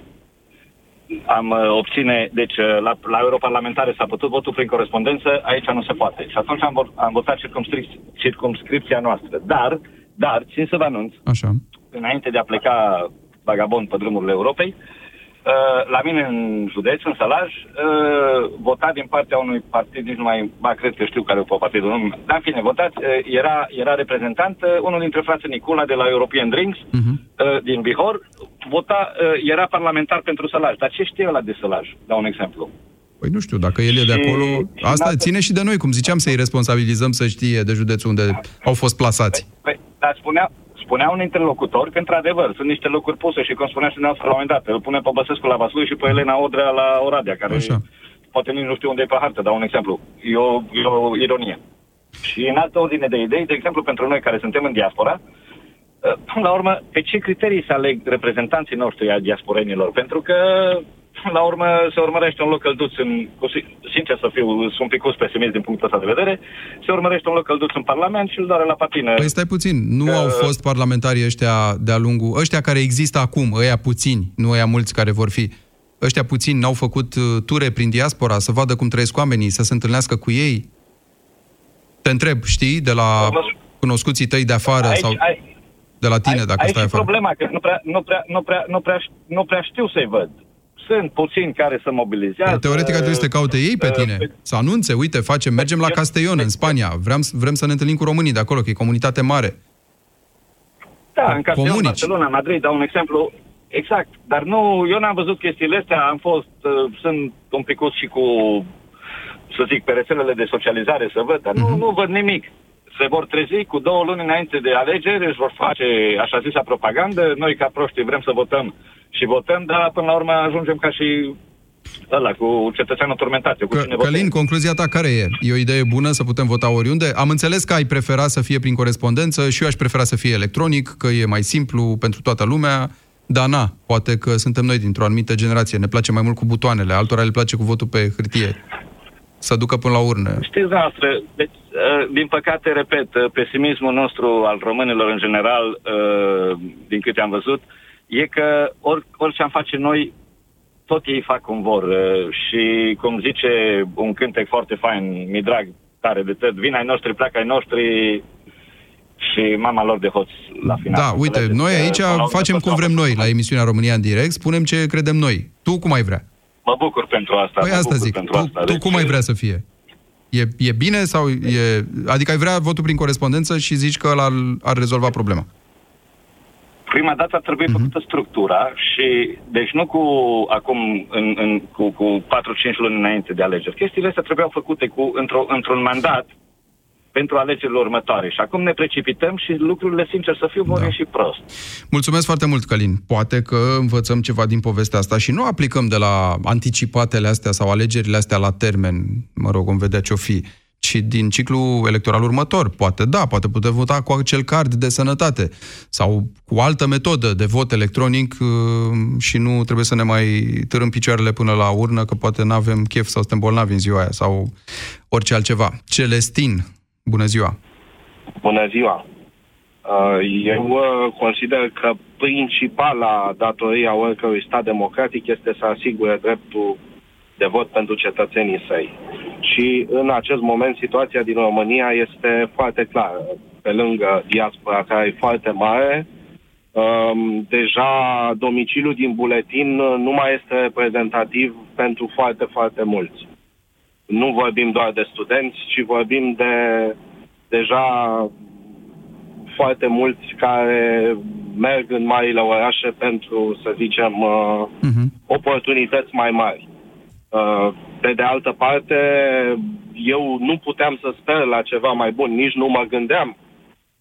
[SPEAKER 16] Am uh, obține, deci uh, la, la europarlamentare s-a putut votul prin corespondență, aici nu se poate. Și atunci am, vo- am votat circumscrip- circumscripția noastră. Dar, dar, țin să vă anunț,
[SPEAKER 1] Așa.
[SPEAKER 16] înainte de a pleca vagabond pe drumurile Europei, uh, la mine în județ, în Sălaj, uh, votat din partea unui partid, nici nu mai, ba, cred că știu care e partidul, nu, dar în fine, votat, uh, era, era reprezentant uh, unul dintre frații Nicula de la European Drinks, uh, din Bihor, vota, uh, era parlamentar pentru Sălaj. Dar ce știe ăla de Sălaj? Dau un exemplu.
[SPEAKER 1] Păi nu știu, dacă el e de
[SPEAKER 16] Și-
[SPEAKER 1] acolo...
[SPEAKER 16] și
[SPEAKER 1] Asta
[SPEAKER 16] dacă-
[SPEAKER 1] ține și de noi, cum ziceam, să-i responsabilizăm să știe de județul unde au fost plasați.
[SPEAKER 16] Păi, dar spunea, spunea un interlocutor că, într-adevăr, sunt niște locuri puse și, cum spunea și dumneavoastră la un moment dat, îl pune pe Băsescu la Vaslui și pe Elena Odrea la Oradea, care
[SPEAKER 1] Așa.
[SPEAKER 16] poate nici nu știu unde e pe hartă, dau un exemplu. E o, e o ironie. Și în altă ordine de idei, de exemplu, pentru noi care suntem în diaspora, uh, până la urmă, pe ce criterii se aleg reprezentanții noștri a diasporenilor? Pentru că, până *laughs* la urmă, se urmărește un loc călduț în, cu, sincer să fiu, sunt un pic pesimist din punctul ăsta de vedere, se urmărește un loc călduț în Parlament și îl doare la patină.
[SPEAKER 1] Păi stai puțin, nu au fost parlamentarii ăștia de-a lungul, ăștia care există acum, ăia puțini, nu ăia mulți care vor fi, ăștia puțini n-au făcut uh, ture prin diaspora să vadă cum trăiesc oamenii, să se întâlnească cu ei? Te întreb, știi, de la cunoscuții tăi de afară
[SPEAKER 16] Aici,
[SPEAKER 1] sau
[SPEAKER 16] ai,
[SPEAKER 1] de la tine, dacă
[SPEAKER 16] aici
[SPEAKER 1] stai
[SPEAKER 16] e
[SPEAKER 1] afară?
[SPEAKER 16] problema, că nu prea, nu, prea, nu, prea, nu, prea, nu prea știu să-i văd. Sunt puțini care se mobilizează.
[SPEAKER 1] Teoretic ar trebui să te caute ei pe
[SPEAKER 16] uh,
[SPEAKER 1] tine, să anunțe, uite, facem, mergem la Castellon, în Spania, vrem, vrem să ne întâlnim cu românii de acolo, că e comunitate mare.
[SPEAKER 16] Da, în Castellon,
[SPEAKER 1] Comunici.
[SPEAKER 16] Barcelona, Madrid, dau un exemplu. Exact, dar nu, eu n-am văzut chestiile astea, am fost, uh, sunt un pic și cu, să zic, pe rețelele de socializare să văd, dar nu,
[SPEAKER 1] Mhm.
[SPEAKER 16] nu văd nimic. Se vor trezi cu două luni înainte de alegeri, își vor face așa zisa propagandă, noi ca proști vrem să votăm și votăm, dar până la urmă ajungem ca și ăla, cu cetățeanul turmentat, eu cu cine votez.
[SPEAKER 1] Călin, concluzia ta care e? E o idee bună să putem vota oriunde? Am înțeles că ai prefera să fie prin corespondență și eu aș prefera să fie electronic, că e mai simplu pentru toată lumea. Da, na, poate că suntem noi dintr-o anumită generație, ne place mai mult cu butoanele, altora le place cu votul pe hârtie. Să ducă până la urnă.
[SPEAKER 16] Știți, noastră, deci, uh, din păcate, repet, uh, pesimismul nostru al românilor în general, uh, din câte am văzut, e că or, orice am face noi, tot ei fac cum vor. Uh, Și, cum zice un cântec foarte fain, mi drag tare de tot, vin ai noștri, pleacă ai noștri și mama lor de hoț la final.
[SPEAKER 1] Da, uite,
[SPEAKER 16] Înțelegeți?
[SPEAKER 1] noi
[SPEAKER 16] Uh,
[SPEAKER 1] aici
[SPEAKER 16] până la urmă,
[SPEAKER 1] facem
[SPEAKER 16] tot
[SPEAKER 1] cum
[SPEAKER 16] am
[SPEAKER 1] vrem
[SPEAKER 16] făcut.
[SPEAKER 1] noi, la emisiunea România în direct, spunem ce credem noi. Tu cum ai vrea?
[SPEAKER 16] Mă bucur pentru asta.
[SPEAKER 1] Păi
[SPEAKER 16] mă
[SPEAKER 1] asta
[SPEAKER 16] bucur
[SPEAKER 1] zic.
[SPEAKER 16] Pentru
[SPEAKER 1] Tu,
[SPEAKER 16] asta.
[SPEAKER 1] tu
[SPEAKER 16] Deci,
[SPEAKER 1] cum ai vrea să fie? E, e bine sau e... Adică ai vrea votul prin corespondență și zici că ăla ar, ar rezolva problema.
[SPEAKER 16] Prima dată ar trebui
[SPEAKER 1] Mhm.
[SPEAKER 16] făcută structura și, deci nu cu acum, în, în, cu, cu 4-5 luni înainte de alegeri. Chestiile astea trebuiau făcute cu, într-o, într-un mandat pentru alegerile următoare. Și acum ne precipităm și lucrurile, sincer să fiu, vor da. și prost.
[SPEAKER 1] Mulțumesc foarte mult, Călin. Poate că învățăm ceva din povestea asta și nu aplicăm de la anticipatele astea sau alegerile astea la termen, mă rog, vom vedea ce-o fi, ci din ciclu electoral următor. Poate da, poate putem vota cu acel card de sănătate sau cu o altă metodă de vot electronic uh, și nu trebuie să ne mai târâm picioarele până la urnă, că poate nu avem chef sau suntem bolnavi în ziua aia sau orice altceva. Celestin, bună ziua!
[SPEAKER 17] Bună ziua! Uh, Eu uh, consider că principala datorie a oricărui stat democratic este să asigure dreptul de vot pentru cetățenii săi. Și în acest moment situația din România este foarte clară. Pe lângă diaspora care e foarte mare, um, deja domiciliul din buletin uh, nu mai este reprezentativ pentru foarte, foarte mulți. Nu vorbim doar de studenți, ci vorbim de deja foarte mulți care merg în marile orașe pentru, să zicem, uh, oportunități mai mari. Uh, Pe de altă parte, eu nu puteam să sper la ceva mai bun, nici nu mă gândeam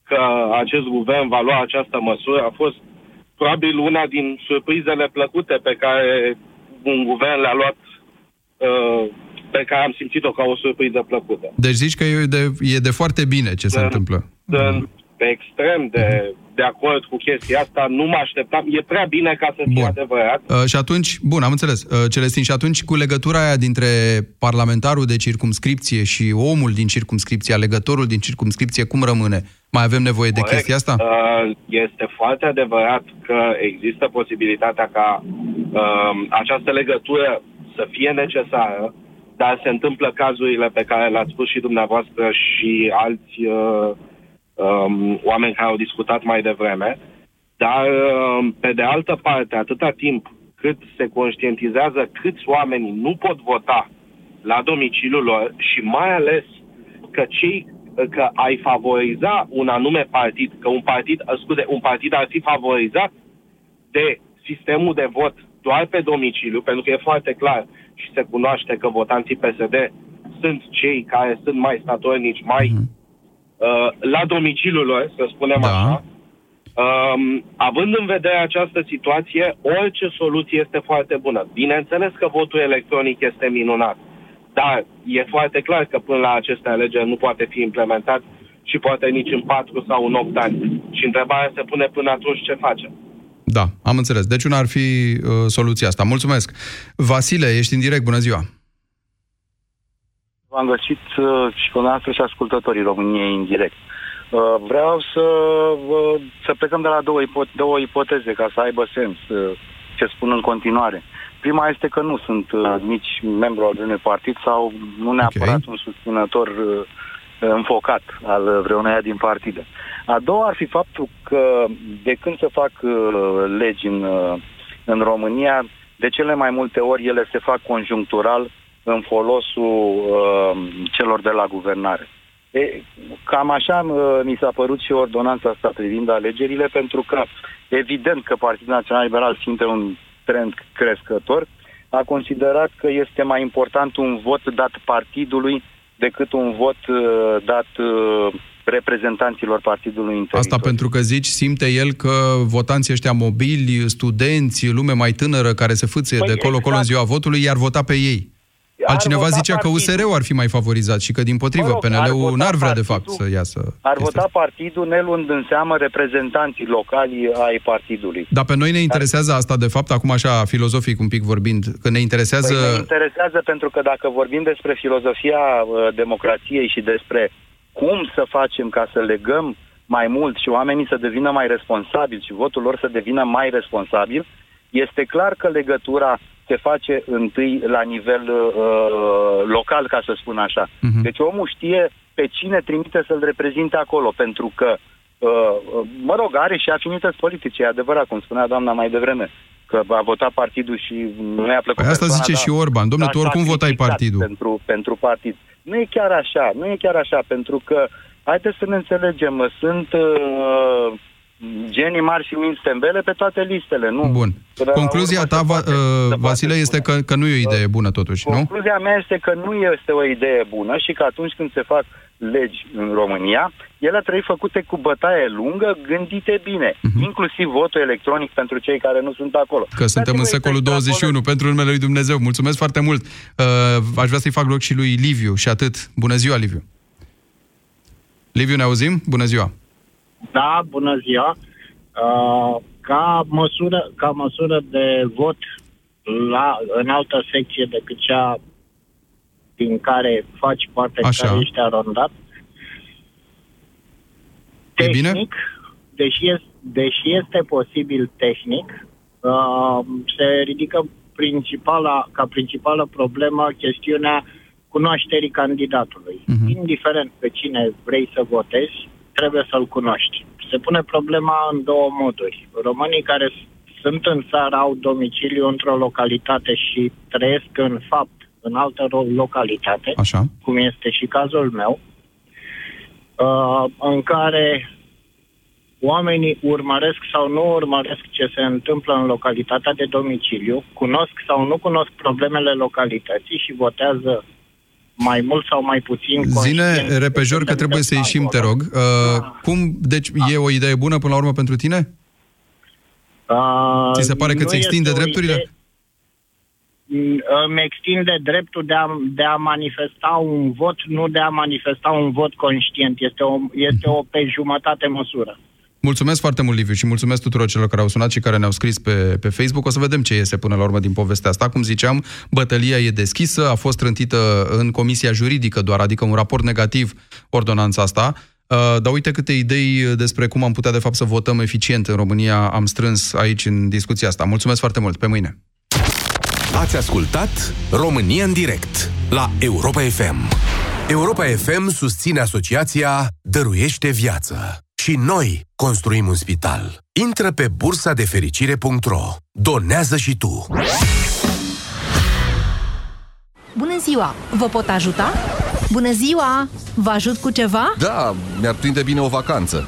[SPEAKER 17] că acest guvern va lua această măsură. A fost probabil una din surprizele plăcute pe care un guvern le-a luat, uh, pe care am simțit-o ca o surpriză plăcută.
[SPEAKER 1] Deci zici că e de, e de foarte bine ce se întâmplă.
[SPEAKER 17] Sunt pe extrem de, de acord cu chestia asta, nu mă așteptam. E prea bine ca să fie
[SPEAKER 1] Bun.
[SPEAKER 17] adevărat.
[SPEAKER 1] Uh, și atunci, bun, am înțeles, uh, Celestin, și atunci cu legătura aia dintre parlamentarul de circumscripție și omul din circumscripție, alegătorul din circumscripție, cum rămâne? Mai avem nevoie de
[SPEAKER 17] Corect.
[SPEAKER 1] chestia asta?
[SPEAKER 17] Uh, Este foarte adevărat că există posibilitatea ca uh, această legătură să fie necesară, dar se întâmplă cazurile pe care le-ați spus și dumneavoastră și alți uh, um, oameni care au discutat mai devreme. Dar, uh, pe de altă parte, atâta timp cât se conștientizează câți oameni nu pot vota la domiciliul lor și mai ales că cei că ai favoriza un anume partid, că un partid, uh, scuze, un partid ar fi favorizat de sistemul de vot doar pe domiciliu, pentru că e foarte clar și se cunoaște că votanții PSD sunt cei care sunt mai statornici, mai uh, la domiciliul lor, să spunem da. așa. Um, având în vedere această situație, orice soluție este foarte bună. Bineînțeles că votul electronic este minunat, dar e foarte clar că până la aceste alegeri nu poate fi implementat și poate nici în 4 sau în 8 ani. Și întrebarea se pune până atunci ce facem.
[SPEAKER 1] Da, am înțeles. Deci una ar fi uh, soluția asta. Mulțumesc. Vasile, ești în direct, bună ziua.
[SPEAKER 18] V-am găsit uh, și cu noastră și ascultătorii României în direct. Uh, vreau să, uh, să plecăm de la două, ipo- două ipoteze ca să aibă sens uh, ce spun în continuare. Prima este că nu sunt uh, nici membru al unui partid sau nu neapărat okay. un susținător uh, înfocat al vreuneia din partide. A doua ar fi faptul că de când se fac uh, legi în, uh, în România, de cele mai multe ori ele se fac conjunctural în folosul uh, celor de la guvernare. E, cam așa uh, mi s-a părut și ordonanța asta privind alegerile, pentru că evident că Partidul Național Liberal simte un trend crescător, a considerat că este mai important un vot dat partidului decât un vot uh, dat uh, reprezentanților partidului în
[SPEAKER 1] Asta pentru că zici, simte el că votanții ăștia mobili, studenți, lume mai tânără care se fâție
[SPEAKER 18] Păi
[SPEAKER 1] de colo-colo în
[SPEAKER 18] exact.
[SPEAKER 1] ziua votului, i-ar vota pe ei. Altcineva
[SPEAKER 18] vota
[SPEAKER 1] zicea că
[SPEAKER 18] partidul.
[SPEAKER 1] USR-ul ar fi mai favorizat și că, din potrivă,
[SPEAKER 18] Mă rog, ar
[SPEAKER 1] PNL-ul
[SPEAKER 18] vota
[SPEAKER 1] n-ar vrea, de
[SPEAKER 18] partidul-
[SPEAKER 1] fapt, să iasă.
[SPEAKER 18] Ar
[SPEAKER 1] chestia
[SPEAKER 18] vota partidul ne luând în seamă reprezentanții locali ai partidului.
[SPEAKER 1] Dar pe noi ne interesează asta, de fapt, acum așa, filozofic un pic vorbind, că ne interesează...
[SPEAKER 18] Păi ne interesează pentru că dacă vorbim despre filozofia uh, democrației și despre cum să facem ca să legăm mai mult și oamenii să devină mai responsabili și votul lor să devină mai responsabil, este clar că legătura se face întâi la nivel uh, local, ca să spun așa.
[SPEAKER 1] Mhm.
[SPEAKER 18] Deci omul știe pe cine trimite să-l reprezinte acolo, pentru că, uh, mă rog, are și afinități politice, e adevărat, cum spunea doamna mai devreme, că a votat partidul și nu i-a plăcut
[SPEAKER 1] Păi asta
[SPEAKER 18] persoana,
[SPEAKER 1] zice
[SPEAKER 18] dar
[SPEAKER 1] și Orban. Dom'le,
[SPEAKER 18] s-a
[SPEAKER 1] tu oricum votai
[SPEAKER 18] sacrificat
[SPEAKER 1] partidul.
[SPEAKER 18] Pentru, pentru partid. Nu e chiar așa, nu e chiar așa, pentru că, haideți să ne înțelegem, mă, sunt uh, genii mari și minți tembele pe toate listele, nu?
[SPEAKER 1] Bun.
[SPEAKER 18] Până la
[SPEAKER 1] Concluzia
[SPEAKER 18] urmă
[SPEAKER 1] ta,
[SPEAKER 18] se
[SPEAKER 1] Va-
[SPEAKER 18] poate-
[SPEAKER 1] uh,
[SPEAKER 18] se
[SPEAKER 1] Vasile,
[SPEAKER 18] poate
[SPEAKER 1] este
[SPEAKER 18] spune.
[SPEAKER 1] că, că nu e o idee bună, totuși, nu?
[SPEAKER 18] Concluzia mea este că nu este o idee bună și că atunci când se fac legi în România, ele trebuie făcute cu bătaie lungă, gândite bine, inclusiv votul electronic pentru cei care nu sunt acolo.
[SPEAKER 1] Mhm. Că suntem în
[SPEAKER 18] Dați-mi
[SPEAKER 1] secolul
[SPEAKER 18] voie să
[SPEAKER 1] 21, pentru numele lui Dumnezeu. Mulțumesc foarte mult. Uh, aș vrea să-i fac loc și lui Liviu și atât. Bună ziua, Liviu. Liviu, ne auzim? Bună ziua.
[SPEAKER 19] Da, bună ziua. Uh, ca, măsură, ca măsură de vot la, în altă secție decât cea din care faci parte, în
[SPEAKER 1] Așa.
[SPEAKER 19] care ești arondat,
[SPEAKER 1] E bine?
[SPEAKER 19] tehnic, deși este, deși este posibil tehnic, uh, se ridică principala, ca principală problemă chestiunea cunoașterii candidatului.
[SPEAKER 1] Mhm.
[SPEAKER 19] Indiferent pe cine vrei să votezi, trebuie să-l cunoști. Se pune problema în două moduri. Românii care s- sunt în țară, au domiciliu într-o localitate și trăiesc în fapt în altă ro- localitate,
[SPEAKER 1] Așa.
[SPEAKER 19] cum este și cazul meu, uh, în care oamenii urmăresc sau nu urmăresc ce se întâmplă în localitatea de domiciliu, cunosc sau nu cunosc problemele localității și votează mai mult sau mai puțin
[SPEAKER 1] Zine
[SPEAKER 19] conștient
[SPEAKER 1] repejor că trebuie să ieșim, te rog. Uh, cum, deci, e o idee bună până la urmă pentru tine?
[SPEAKER 19] Uh,
[SPEAKER 1] Ți se pare că
[SPEAKER 19] nu
[SPEAKER 1] ți extinde
[SPEAKER 19] este o
[SPEAKER 1] drepturile?
[SPEAKER 19] idee- Mm, Îmi extinde dreptul de a, de a manifesta un vot, nu de a manifesta un vot conștient. Este o, este o pe jumătate măsură.
[SPEAKER 1] Mulțumesc foarte mult, Liviu, și mulțumesc tuturor celor care au sunat și care ne-au scris pe, pe Facebook. O să vedem ce iese până la urmă din povestea asta. Cum ziceam, bătălia e deschisă, a fost trântită în comisia juridică doar, adică un raport negativ ordonanța asta. Uh, dar uite câte idei despre cum am putea, de fapt, să votăm eficient în România am strâns aici în discuția asta. Mulțumesc foarte mult. Pe mâine.
[SPEAKER 20] Ați ascultat România în direct la Europa FM. Europa FM susține asociația Dăruiește Viață. Și noi construim un spital. Intră pe bursa de fericire.ro. Donează și tu.
[SPEAKER 21] Bună ziua! Vă pot ajuta? Bună ziua! Vă ajut cu ceva?
[SPEAKER 9] Da, mi-ar prinde bine o vacanță.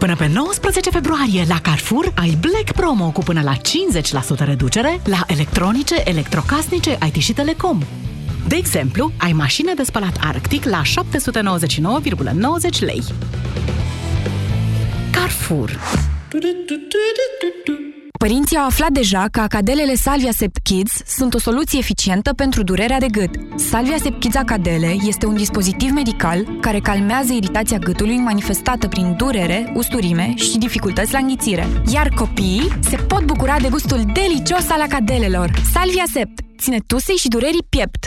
[SPEAKER 22] Până pe 19 februarie la Carrefour ai Black Promo cu până la 50% reducere la electronice, electrocasnice, IT și telecom. De exemplu, ai mașină de spălat Arctic la 799,90 lei. Carrefour.
[SPEAKER 23] Părinții au aflat deja că acadelele Salvia Sept Kids sunt o soluție eficientă pentru durerea de gât. Salvia Sept Kids Acadele este un dispozitiv medical care calmează iritația gâtului manifestată prin durere, usturime și dificultăți la înghițire. Iar copiii se pot bucura de gustul delicios al acadelelor. Salvia Sept ține tusei și durerii piept.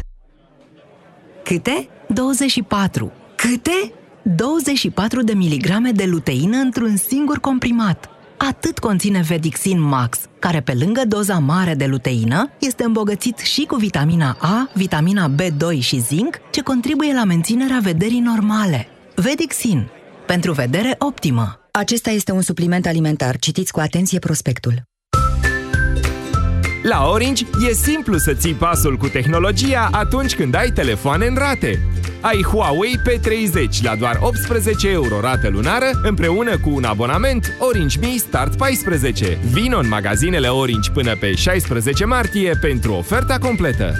[SPEAKER 21] Câte? 24. Câte? 24 de miligrame de luteină într-un singur comprimat. Atât conține Vedixin Max, care pe lângă doza mare de luteină, este îmbogățit și cu vitamina A, vitamina B2 și zinc, ce contribuie la menținerea vederii normale. Vedixin. Pentru vedere optimă.
[SPEAKER 24] Acesta este un supliment alimentar. Citiți cu atenție prospectul.
[SPEAKER 25] La Orange e simplu să ții pasul cu tehnologia atunci când ai telefoane în rate.
[SPEAKER 26] Ai Huawei P30 la doar 18 euro rată lunară, împreună cu un abonament Orange Mi Start 14. Vino în magazinele Orange până pe 16 martie pentru oferta completă.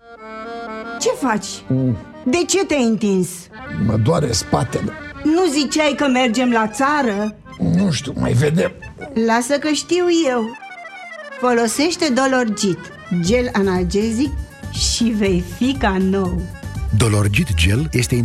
[SPEAKER 27] Ce faci? De ce te-ai întins?
[SPEAKER 28] Mă doare spatele.
[SPEAKER 27] Nu ziceai că mergem la țară?
[SPEAKER 28] Nu știu, mai vedem.
[SPEAKER 27] Lasă că știu eu. Folosește Dolorgit, gel analgezic și vei fi ca nou.
[SPEAKER 25] Dolorgit Gel este